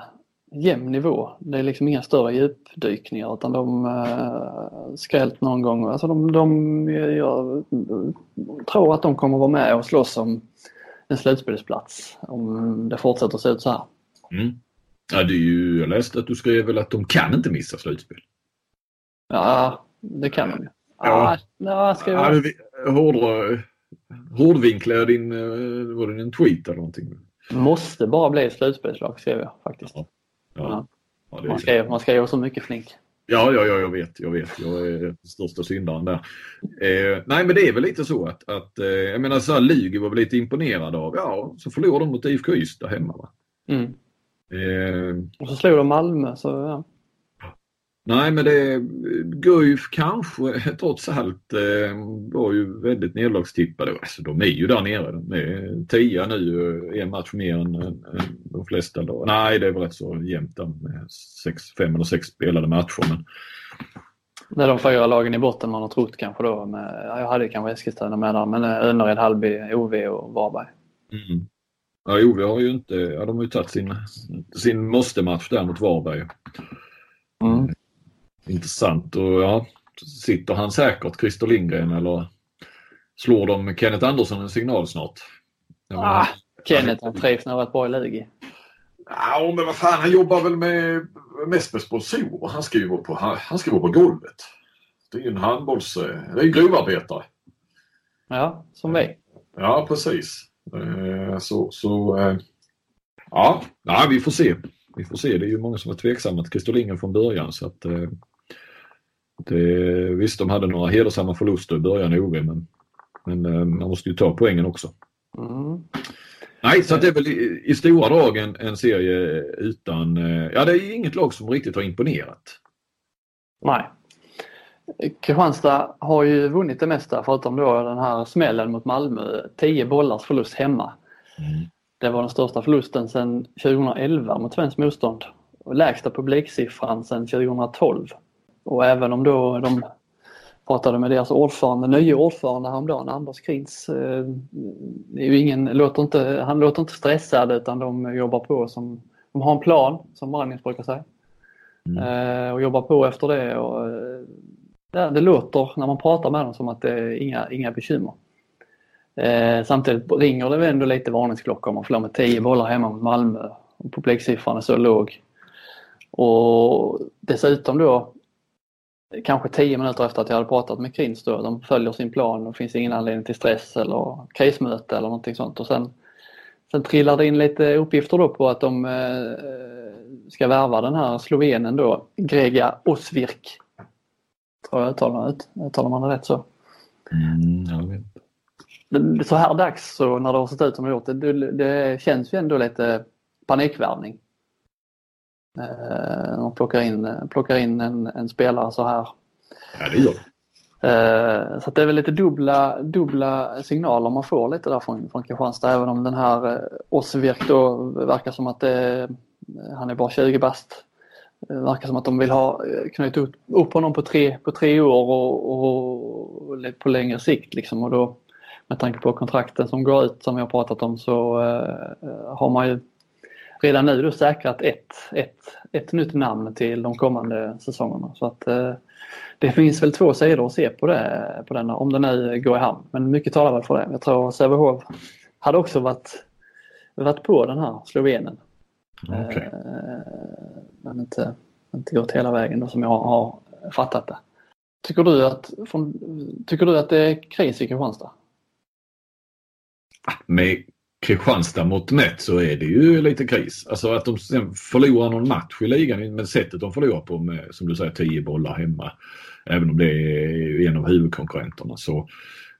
jämn nivå. Det är liksom inga större djupdykningar utan de äh, skrällt någon gång. Alltså de, de, jag tror att de kommer vara med och slåss om en slutspelsplats om det fortsätter se ut så här. Mm. Ja, det är ju, jag läste att du skrev väl att de kan inte missa slutspel. Ja, det kan de ju. Ja. Ah, ska jag... ja, hårdra, hårdvinklar din, eh, var det en tweet eller någonting? Måste bara bli slutspelslag skrev jag faktiskt. Ja. Ja. Ja. man, ska, man ska göra så mycket flink. Ja, ja, ja, jag vet, jag vet. Jag är största syndaren där. Eh, nej, men det är väl lite så att, att eh, jag menar så här, Lugi var väl lite imponerad av, ja, så förlorade de mot IFK Ystad hemma va. Mm. Eh, och så slog de Malmö så ja. Nej men det, Guif kanske (laughs) trots allt eh, var ju väldigt nedlagstippade. Alltså, de är ju där nere. De är tia nu, en match mer än, än de flesta. Då. Nej det är väl rätt så jämnt där med sex, fem eller sex spelade matcher. Men... Det är de fyra lagen i botten man har trott kanske då. Med, jag hade kanske Eskilstuna med där men Önnered, Hallby, OV och Varberg. Mm. Ja, OV har ju inte, ja de har ju tagit sin, sin måste-match där mot Varberg. Mm intressant. Och ja, sitter han säkert, Christer Lindgren, eller slår de Kenneth Andersson en signal snart? Ah, Kenneth han trivs nog rätt bra i Lugi. Ja, men vad fan, han jobbar väl med mest med sponsorer. Han ska ju vara på, han, han ska vara på golvet. Det är ju en handbolls... Det är ju grovarbetare. Ja, som vi. Ja, precis. Så, så ja, ja, vi får se. Vi får se. Det är ju många som var tveksamma till Christer från början så att det, visst, de hade några hedersamma förluster i början, Ove, men, men man måste ju ta poängen också. Mm. Nej, så det är väl i, i stora drag en, en, serie utan... Ja, det är inget lag som riktigt har imponerat. Nej. Kristianstad har ju vunnit det mesta förutom då den här smällen mot Malmö. 10 bollars förlust hemma. Mm. Det var den största förlusten sedan 2011 mot svenskt motstånd. Och lägsta publiksiffran sedan 2012. Och även om då de pratade med deras ordförande, nya ordförande häromdagen, Anders Krins. Eh, ingen, låter inte, han låter inte stressad utan de jobbar på som, de har en plan som Brannings brukar säga. Mm. Eh, och jobbar på efter det och ja, det låter när man pratar med dem som att det är inga, inga bekymmer. Eh, samtidigt ringer det ändå lite varningsklockor om man förlorar med 10 bollar hemma mot Malmö och publiksiffran är så låg. Och dessutom då kanske 10 minuter efter att jag hade pratat med Krins då, de följer sin plan och det finns ingen anledning till stress eller krismöte eller någonting sånt. Och sen, sen trillar det in lite uppgifter då på att de eh, ska värva den här slovenen då, Grega Osvirk Tror jag uttalar, uttalar man det rätt så. Mm, jag vet. Så här dags så när det har sett ut som det gjort, det, det känns ju ändå lite panikvärvning. Eh, man plockar in, plockar in en, en spelare så här. Ja, det gör det. Eh, så det är väl lite dubbla, dubbla signaler man får lite där från, från Kristianstad även om den här eh, Osvirk då verkar som att det, han är bara 20 bast. Det verkar som att de vill ha eh, knutit upp, upp honom på tre, på tre år och, och, och på längre sikt. Liksom. Och då, med tanke på kontrakten som går ut som vi har pratat om så eh, har man ju redan nu då säkrat ett, ett, ett nytt namn till de kommande säsongerna. Så att eh, det finns väl två sidor att se på, det, på denna, om det nu går i hamn. Men mycket talar väl för det. Jag tror Sävehof hade också varit, varit på den här slovenen. Okay. Uh, men inte, inte gått hela vägen då som jag har fattat det. Tycker du att, från, tycker du att det är kris i Kristianstad? Med Kristianstad mot mätt så är det ju lite kris. Alltså att de sen förlorar någon match i ligan med sättet de förlorar på med, som du säger, 10 bollar hemma. Även om det är en av huvudkonkurrenterna. Så,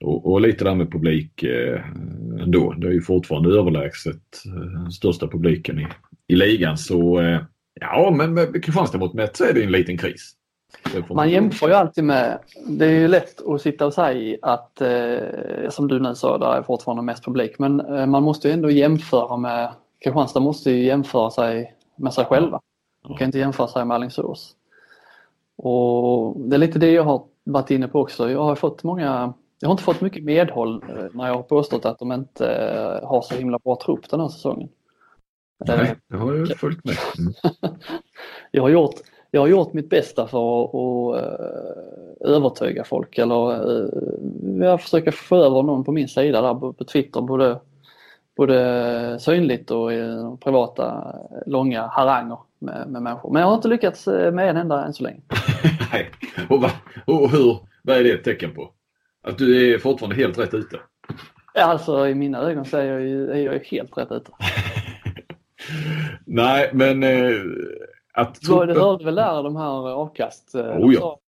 och, och lite där med publik eh, ändå. Det är ju fortfarande överlägset eh, största publiken i, i ligan. Så eh, Ja, men med Kristianstad mot mätt så är det en liten kris. Man jämför ju alltid med, det är ju lätt att sitta och säga att, eh, som du nu sa, där är fortfarande mest publik, men eh, man måste ju ändå jämföra med, Kristianstad måste ju jämföra sig med sig själva. Man kan inte jämföra sig med Alingsås. Och det är lite det jag har varit inne på också. Jag har fått många, jag har inte fått mycket medhåll eh, när jag har påstått att de inte eh, har så himla bra trupp den här säsongen. Nej, det har jag följt med. Mm. (laughs) jag, har gjort, jag har gjort mitt bästa för att, att uh, övertyga folk eller uh, jag försöker få över någon på min sida där på, Twitter både, både synligt och i privata långa haranger med, med människor. Men jag har inte lyckats med en enda än så länge. (laughs) Nej, och, va, och hur, vad är det ett tecken på? Att du är fortfarande helt rätt ute? Alltså i mina ögon så är jag, är jag helt rätt ute. (laughs) Nej, men eh, att... Truppen... Du hörde väl där de här avkast? Eh, oh, ja.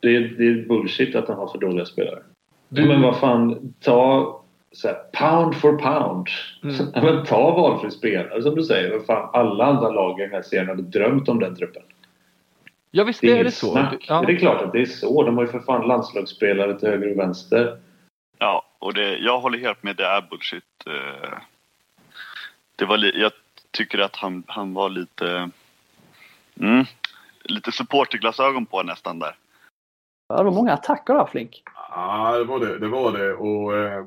det, är, det är bullshit att de har så dåliga spelare. Du... Men vad fan, ta så här, pound for pound. Mm. (laughs) men ta valfri spelare som du säger. Vad fan, alla andra lag i den här serien hade drömt om den truppen. Ja visst det är, är det så. Ja. Det är klart att det är så. De har ju för fan landslagsspelare till höger och vänster. Ja, och det, jag håller helt med. Det är bullshit. Eh, det var jag tycker att han, han var lite, mm, lite supporterglasögon på nästan där. Ja, det var många attacker där Flink. Ja, det var det. Det var det. Och eh,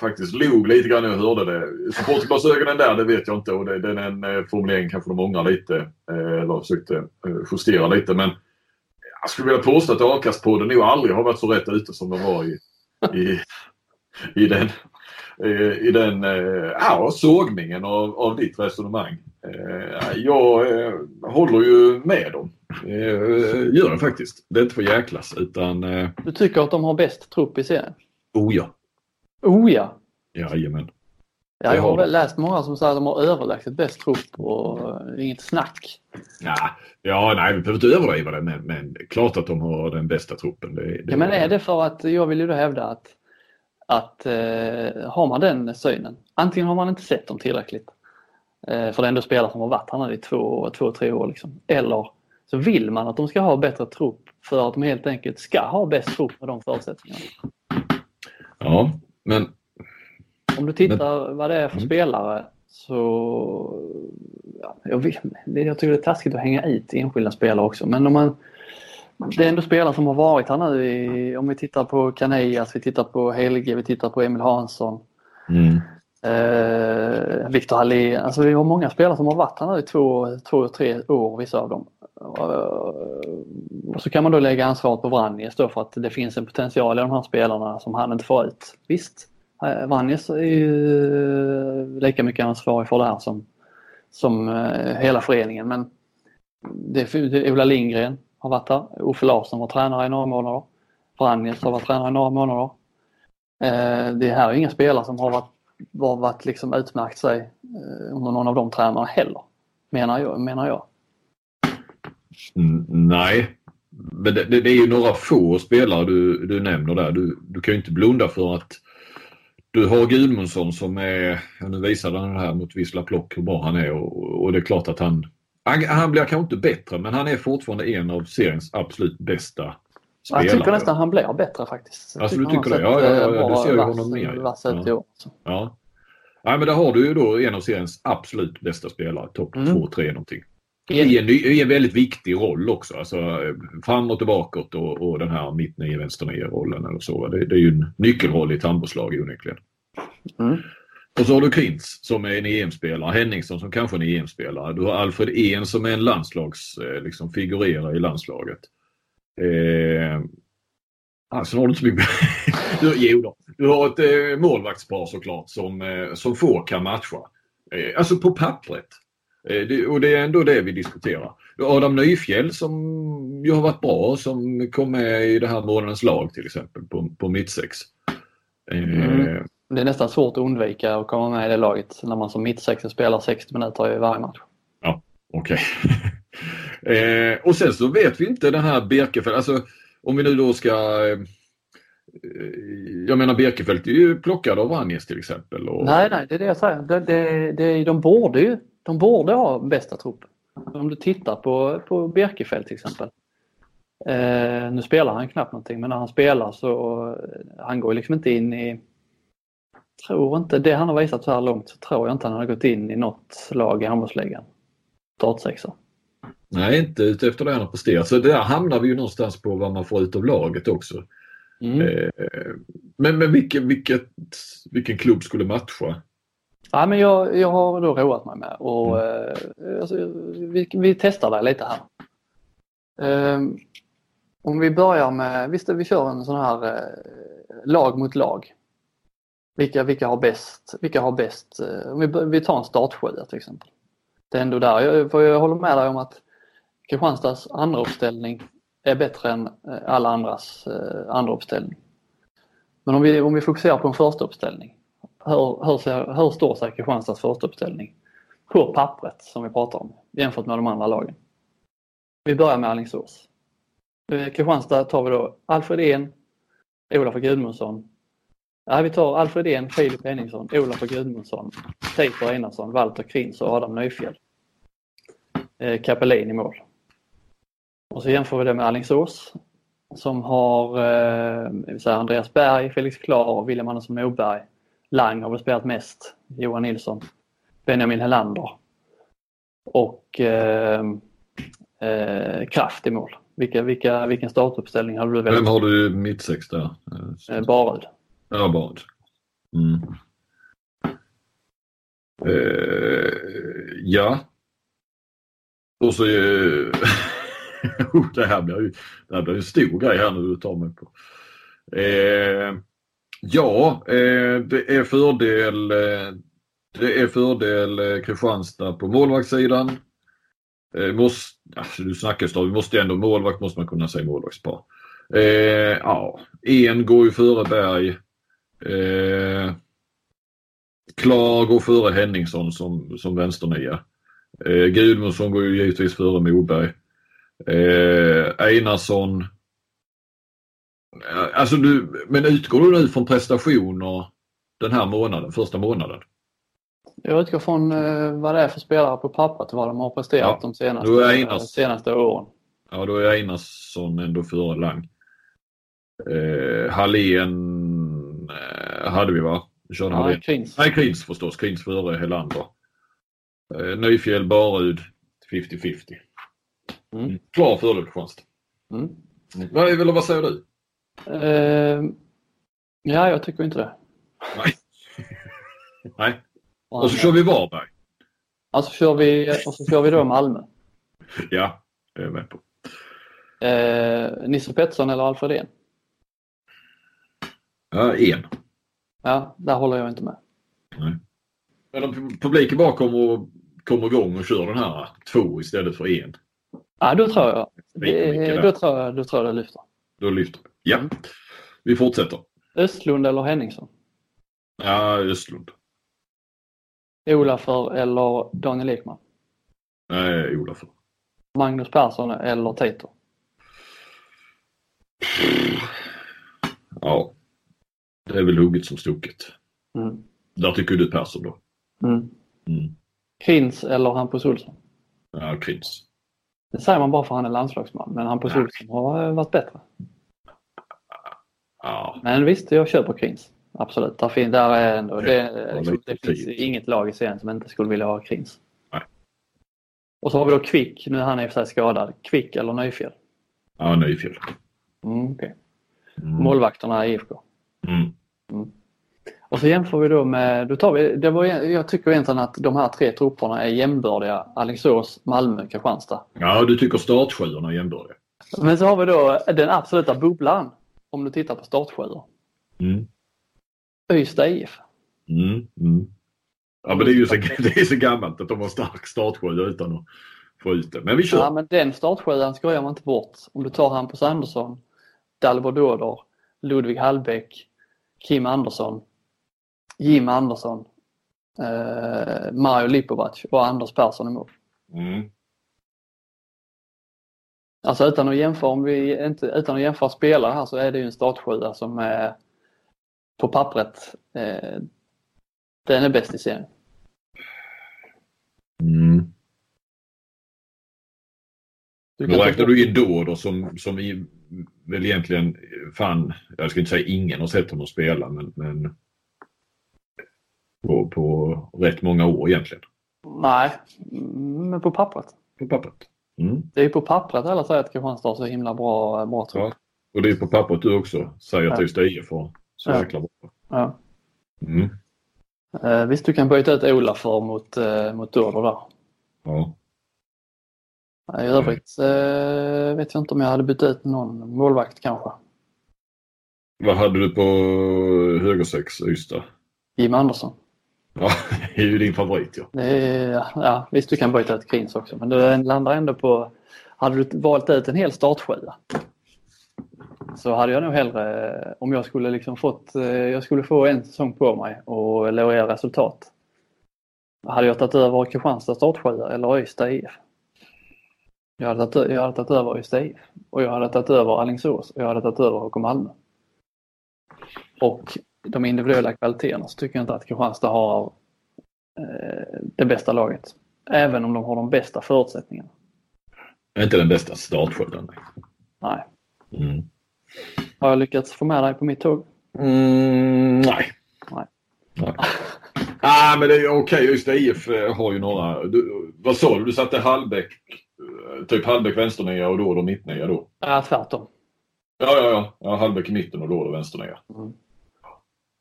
faktiskt log lite grann när jag hörde det. Supporterglasögonen där, det vet jag inte. Och det, den eh, formuleringen kanske de ångrar lite. Eh, eller försökte eh, justera lite. Men jag skulle vilja påstå att Akastpodden nog aldrig har varit så rätt ute som de var i, i, i den Eh, i den eh, ja, sågningen av, av ditt resonemang. Eh, jag eh, håller ju med dem. Eh, gör jag faktiskt. Det är inte för jäklas utan... Eh, Du tycker att de har bäst trupp i serien? oh ja. Oh ja! Jajamän. Ja, jag har väl läst många som säger att de har överlägset bäst trupp och eh, inget snack. Ja, ja, nej, vi behöver inte överdriva det men, men klart att de har den bästa truppen. Det, det, Ja, men är det för att, jag vill ju då hävda att, att eh, har man den synen, antingen har man inte sett dem tillräckligt, eh, för det är ändå spelare som har varit här nu i två, två tre år liksom. Eller så vill man att de ska ha bättre trupp för att de helt enkelt ska ha bäst trupp med de förutsättningarna. Ja, men Om du tittar vad det är för Mm. spelare så... Ja, jag, vet, jag tycker det är taskigt att hänga ut enskilda spelare också men om man... Det är ändå spelare som har varit här nu i, om vi tittar på Canellas, vi tittar på Helge, vi tittar på Emil Hansson, mm, eh, Viktor Hallén. Alltså vi har många spelare som har varit här nu i två, två tre år, vissa av dem. Eh, Och så kan man då lägga ansvaret på Vranjes då för att det finns en potential i de här spelarna som han inte får ut. Visst, eh, Vranjes är ju lika mycket ansvarig för det här som, som eh, hela föreningen men det är, det är Ola Lindgren har varit där. Uffe Larsson var tränare i några månader, Vranjes har varit tränare i några månader. Eh, det här är inga spelare som har varit, har varit liksom utmärkt sig eh, under någon av de tränarna heller, menar jag. Menar jag. nej. Men det, det, det är ju några få spelare du, du nämner där. Du, du kan ju inte blunda för att du har Gudmundsson som är, nu visade han det här mot Vissla Plock hur bra han är och, och det är klart att han, han, han blir kanske inte bättre men han är fortfarande en av seriens absolut bästa spelare. Jag tycker nästan han blir bättre faktiskt. Alltså, du tycker det? Ja, ja, ja, eh, ja, du bra ser ju honom mer. vass ut i Ja. år. Ja. Nej men där har du ju då en av seriens absolut bästa spelare, topp Mm. 2-3 någonting. I en, i en väldigt viktig roll också. Alltså eh, framåt och bakåt och, och den här mitt nio, vänster nio rollen eller så. Det, det är ju en nyckelroll i ett handbollslag onekligen. Mm. Och så har du Krintz som är en EM-spelare, Henningsson som kanske är en EM-spelare. Du har Alfred En som är en landslags, eh, liksom figurerar i landslaget. Eh, alltså har du inte så mycket... (laughs) du, jo då. Du har ett eh, målvaktspar såklart som, eh, som få kan matcha. Eh, alltså på pappret. Eh, det, och det är ändå det vi diskuterar. Du har Adam Nyfjäll som ju har varit bra som kom med i det här månadens lag till exempel på, på mittsex. Eh, Mm. Det är nästan svårt att undvika att komma med i det laget när man som mittsexa spelar 60 minuter i varje match. Okej. (laughs) eh, och sen så vet vi inte den här Birkefeld, alltså om vi nu då ska eh, jag menar Birkefeld är ju plockad av Vranjes till exempel. Och, Nej, nej, det är det jag säger. Det, det, det, de borde ju de borde ha bästa trupp. Om du tittar på, på Birkefeld till exempel. Eh, nu spelar han knappt någonting men när han spelar så eh, han går liksom inte in i tror inte, det han har visat så här långt så tror jag inte han har gått in i något lag i handbollsligan. Startsexa. Nej, inte efter det han har presterat. Så där hamnar vi ju någonstans på vad man får ut av laget också. Mm. Eh, men men vilken, vilket, vilken klubb skulle matcha? Ja, men jag, jag har då roat mig med och eh, alltså, vi, vi testar det lite här. Eh, om vi börjar med, visst vi kör en sån här eh, lag mot lag. Vilka, vilka har bäst, vilka har bäst, eh, om vi, vi tar en startsjua till exempel. Det är ändå där, jag, för jag håller med dig om att Kristianstads andra uppställning är bättre än eh, alla andras eh, andra uppställning. Men om vi, om vi fokuserar på en första uppställning hur, hur, hur står sig Kristianstads första uppställning på pappret som vi pratar om jämfört med de andra lagen? Vi börjar med Alingsås. Kristianstad tar vi då Alfred En, Olof Gudmundsson. Ja, vi tar Alfred En, Filip Henningsson, Olof Gudmundsson, Peter Einarsson, Walter Krins och Adam Nyfjäll. Eh, Kapelin i mål. Och så jämför vi det med Alingsås som har eh, Andreas Berg, Felix Klar, William Andersson Moberg, Lang har väl spelat mest, Johan Nilsson, Benjamin Helander och eh, eh, Kraft i mål. Vilka, vilka, vilken startuppställning hade du Vem velat? har du mittsex där? Eh, Barud. Ja, Bard. Mm. Uh, ja. Och så... Uh, (laughs) det här blir ju det här blir en stor grej här nu du tar mig på. Uh, ja, eh, det är fördel. Eh, Det är fördel eh, Kristianstad på målvaktssidan. Eh, måste, alltså, du snackar ju vi måste ändå, målvakt måste man kunna säga målvaktspar. Eh, ja, en går ju före Berg. Eh, Klar går före Henningsson som, som vänsternia. Eh, Gudmundsson går ju givetvis före Moberg. Eh, Einarsson. Eh, alltså du, men utgår du nu från prestationer den här månaden, första månaden? Jag utgår från eh, vad det är för spelare på pappret och vad de har presterat ja, de senaste, Einars, senaste åren. Ja, då är Einarsson ändå före Lang. Eh, Hallén eh, hade vi va? Körde ja, Hallén. Krins. Nej, Krins förstås. Krins före Helander. Eh, Nyfjäll, Barud 50-50. Mm. Klar fördel Kristianstad. Mm. Vad, eller vad säger du? Uh, ja, jag tycker inte det. Nej. (laughs) Nej. Och så kör vi Varberg. Och så kör vi, och så kör vi då Malmö. Ja, det är jag med på. Eh, Nisse Pettersson eller Alfredén? Ja, en. Ja, där håller jag inte med. Nej. Men om publiken bara kommer, och, kommer igång och kör den här två istället för en? Ja, då tror jag det, då tror jag, då tror jag det lyfter. Då lyfter Ja, vi fortsätter. Östlund eller Henningsson? Ja, Östlund. Olafur eller Daniel Ekman? Nej, Olafur. Magnus Persson eller Tito? Ja, det är väl hugget som stucket. Mm. Där tycker du Persson då? Mm. Mm. Krins eller Hampus Olsson? Ja, Krins. Det säger man bara för att han är landslagsman, men Hampus ja. Olsson har varit bättre. Ja. Men visst, jag köper Krins. Absolut. Där, fin, där är ändå, det, liksom, det finns inget lag i serien som inte skulle vilja ha Krins. Nej. Och så har vi då Kvick, nu är han i och för sig skadad. Kvick eller Nyfjäll? Ja, Nyfjäll. Mm, okay. mm. Målvakterna i IFK? Mm. Och så jämför vi då med, då tar vi, det var, jag tycker egentligen att de här tre trupperna är jämbördiga. Alingsås, Malmö, Kristianstad. Ja, du tycker startsjuorna är jämbördiga. Men så har vi då den absoluta bubblan. Om du tittar på startsjuor. Mm. Ystad IF. Mm, mm. Ja men det är ju så, det är så gammalt att de har stark startsjua utan att få ut det. Men vi kör. Ja men den startsjuan skojar man inte bort. Om du tar Hampus Andersson, Dalibor Dodor, Ludvig Hallbäck, Kim Andersson, Jim Andersson, eh, Mario Lipovac och Anders Persson i mål. Mm. Alltså utan att jämföra, om vi inte, utan att jämföra spelare här så är det ju en startsjua som är på pappret, eh, den är bäst i serien. Mm. Då räknar du in Dåder som, som i, väl egentligen, fan, jag ska inte säga ingen har sett honom spela men, men på, på rätt många år egentligen. Nej, men på pappret. På pappret. Mm. Det är på pappret alla säger att Kristianstad har så himla bra, bra trupp. Ja. Och det är på pappret du också säger att Ystad IF har så ja. jäkla bra. Ja. Mm. Eh, visst, du kan byta ut Ola för mot, eh, mot Dörder där. Ja. I övrigt eh, vet jag inte om jag hade bytt ut någon målvakt kanske. Vad hade du på högersex Ystad? Jim Andersson. Ja, det är ju din favorit ja. Ja. Visst, du kan byta ut Krins också men du landar ändå på... Hade du valt ut en hel startsjua så hade jag nog hellre, om jag skulle liksom fått, eh, jag skulle få en säsong på mig och leverera resultat. Hade jag tagit över Kristianstad startsjua eller Ystad IF? Jag hade, tagit, jag hade tagit över Ystad IF och jag hade tagit över Alingsås och jag hade tagit över HK Malmö. Och de individuella kvaliteterna så tycker jag inte att Kristianstad har eh, det bästa laget. Även om de har de bästa förutsättningarna. Inte den bästa startsjuan? Nej. Mm. Har jag lyckats få med dig på mitt tåg? Mm, nej. Nej. nej. ah, men det är okej. Okay. Just IF har ju några. Du, vad sa du? Du satte Hallbäck, eh, typ Hallbäck vänsternia och då då mittnia då? Ja, tvärtom. Ja, ja, ja. ja Hallbäck i mitten och då då vänsternia. Mm.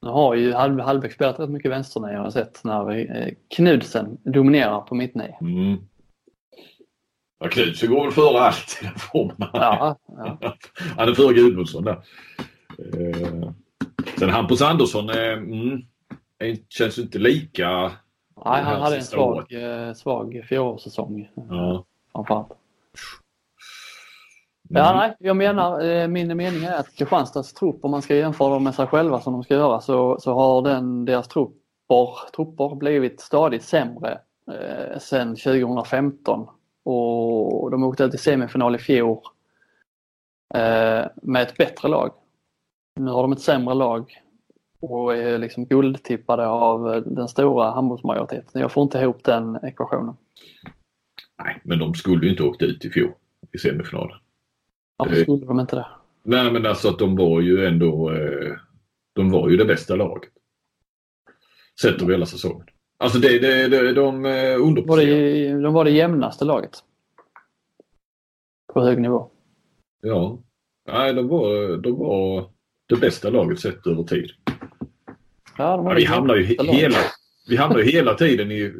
Nu har ju Hallbäck spelat rätt mycket vänsternia har jag sett när eh, Knudsen dominerar på mittnia. Mm. Ja, Knutsen går väl före allt i den formen. Ja, ja. (laughs) Han är före Gudmundsson där. Eh, sen Hampus Andersson eh, mm, känns inte lika Nej, han hade en svag, eh, svag fjolårssäsong. Ja. Framförallt. Mm. Ja, nej, jag menar, eh, min mening är att Kristianstads trupp, om man ska jämföra dem med sig själva som de ska göra, så, så har den, deras trupper, trupper blivit stadigt sämre eh, sedan 2015. Och de åkte i semifinal i fjol eh, med ett bättre lag. Nu har de ett sämre lag och är liksom guldtippade av den stora handbollsmajoriteten. Jag får inte ihop den ekvationen. Nej, men de skulle ju inte åkt ut i fjol i semifinalen. Varför skulle de inte det? Nej, men alltså att de var ju ändå eh, de var ju det bästa laget. Sett över hela säsongen. Alltså det, det, det, de eh, underpresterar. De var det jämnaste laget. På hög nivå. Ja. Nej, de var, de var det bästa laget sett över tid. Ja, ja, vi, hamnar ju hela, vi hamnar ju hela tiden i,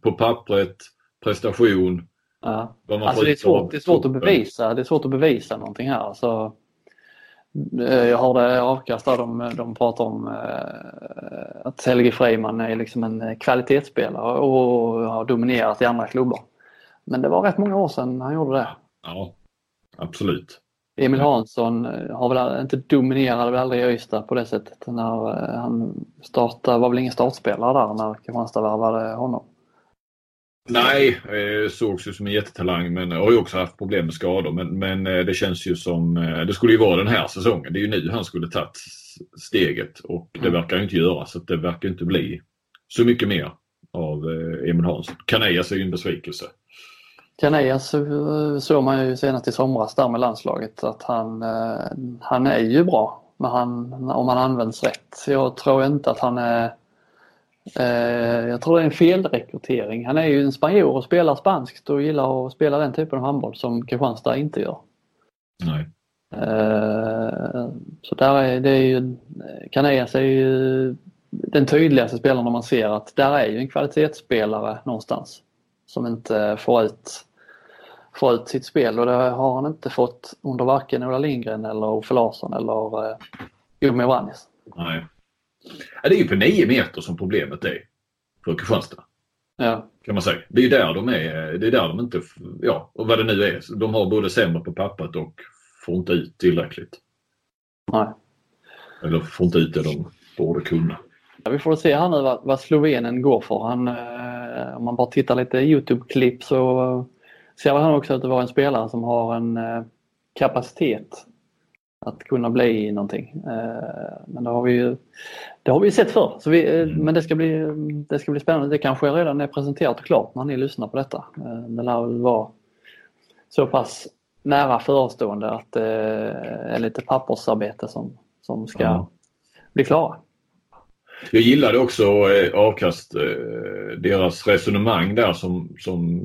på pappret, prestation. Ja. Alltså det, är svårt, det är svårt att bevisa, det är svårt att bevisa någonting här. Alltså, jag hörde avkast där de, de pratar om eh, att Helge Freiman är liksom en kvalitetsspelare och har dominerat i andra klubbar. Men det var rätt många år sedan han gjorde det. Ja, absolut. Emil Hansson eh, har väl inte dominerade väl aldrig i Ystad på det sättet när eh, han startade, var väl ingen startspelare där när Kristianstad värvade honom. Nej, eh, sågs ju som en jättetalang men har ju också haft problem med skador. Men, men det känns ju som, det skulle ju vara den här säsongen. Det är ju nu han skulle tagit steget och det mm. verkar inte göra så det verkar inte bli så mycket mer av Emil Hansson. Kanejas är ju en besvikelse. Kaneas såg man ju senast i somras där med landslaget att han, eh, han är ju bra men han, om han används rätt. Jag tror inte att han är eh, jag tror det är en felrekrytering. Han är ju en spanjor och spelar spanskt och gillar att spela den typen av handboll som Kristianstad inte gör. Nej. Eh, så där är det är ju, Canellas är ju den tydligaste spelaren man ser att där är ju en kvalitetsspelare någonstans som inte får ut få ut sitt spel och det har han inte fått under varken Ola Lindgren eller Uffe Larsson eller eh, Gummi Wranjes. Nej. Ja, det är ju på nio meter som problemet är för Kristianstad. Ja. Kan man säga. Det är där de är. Det är där de inte, ja, och vad det nu är. De har både sämre på pappret och får inte ut tillräckligt. Nej. Eller får inte ut det de borde kunna. Ja, vi får se här nu vad, vad Slovenen går för. Han, eh, om man bara tittar lite Youtube-klipp så ser han också att det var en spelare som har en eh, kapacitet att kunna bli någonting. Eh, men det har vi ju det har vi sett förr. Så vi, eh, mm. Men det ska, bli, det ska bli spännande. Det kanske redan är presenterat och klart när ni lyssnar på detta. Det lär väl vara så pass nära förestående att det är lite pappersarbete som, som ska ja. bli klara. Jag gillade också avkast, deras resonemang där som, som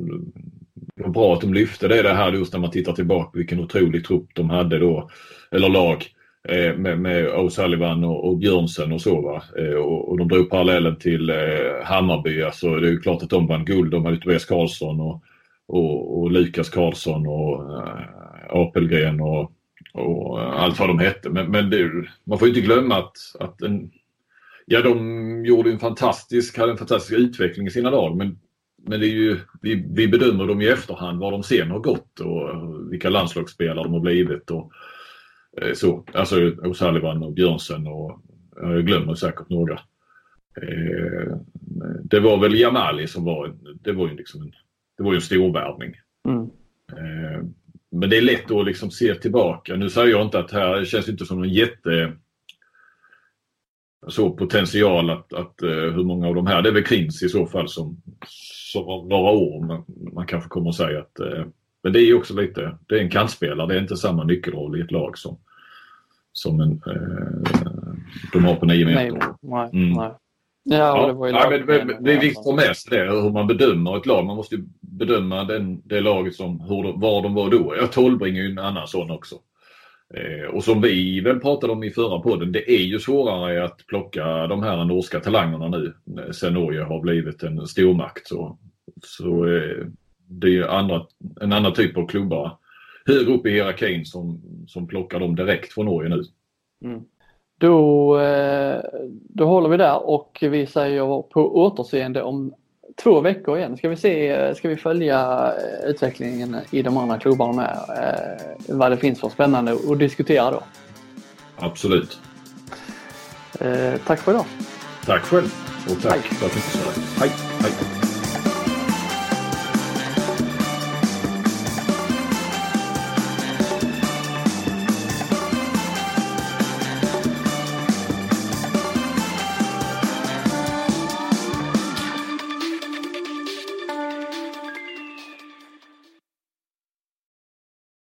var bra att de lyfte det, det här just när man tittar tillbaka vilken otrolig trupp de hade då, eller lag. Eh, med, med O'Sullivan och, och Björnsen och så va. Eh, och, och, de drog parallellen till eh, Hammarby. Alltså det är ju klart att de vann guld. De hade Tobias Karlsson och, och, och Lukas Karlsson och äh, Apelgren och, och allt vad de hette. Men, men det, man får inte glömma att, att en, ja, de gjorde en fantastisk, hade en fantastisk utveckling i sina lag men men det är ju, vi, vi bedömer dem i efterhand var de sen har gått och vilka landslagsspelare de har blivit. Och, så. Alltså O'Sullivan och Björnsen och jag glömmer säkert några. Eh, det var väl Jamali som var, det var ju liksom en, det var ju en storvärvning. Mm. Eh, men det är lätt att liksom se tillbaka. Nu säger jag inte att här det känns inte som en jätte så potential att, att hur många av de här, det är väl Krins i så fall som, som om några år. Men man kanske kommer att säga att eh, men det är också lite, det är en kantspelare, det är inte samma nyckelroll i ett lag som, som en, eh, de har på nio meter. Nej, nej, mm. nej. Ja, det var ju ja, men, men, det är viktigt att ha med sig det, hur man bedömer ett lag. Man måste ju bedöma den, det laget som hur, var de var då. Ja, Tolbring är ju en annan sån också. Eh, och som vi väl pratade om i förra podden, det är ju svårare att plocka de här norska talangerna nu sen Norge har blivit en stormakt. Så, så eh, det är andra, en annan typ av klubbar högre upp i hierarkin som, som plockar dem direkt från Norge nu. Mm. Då, eh, då håller vi där och vi säger på återseende om två veckor igen. Ska vi, se, ska vi följa utvecklingen i de andra klubbarna med. Eh, vad det finns för spännande att diskutera då. Absolut. Eh, tack för idag. Tack själv. Och tack Hej. för att ni lyssnade. Hej. Hej.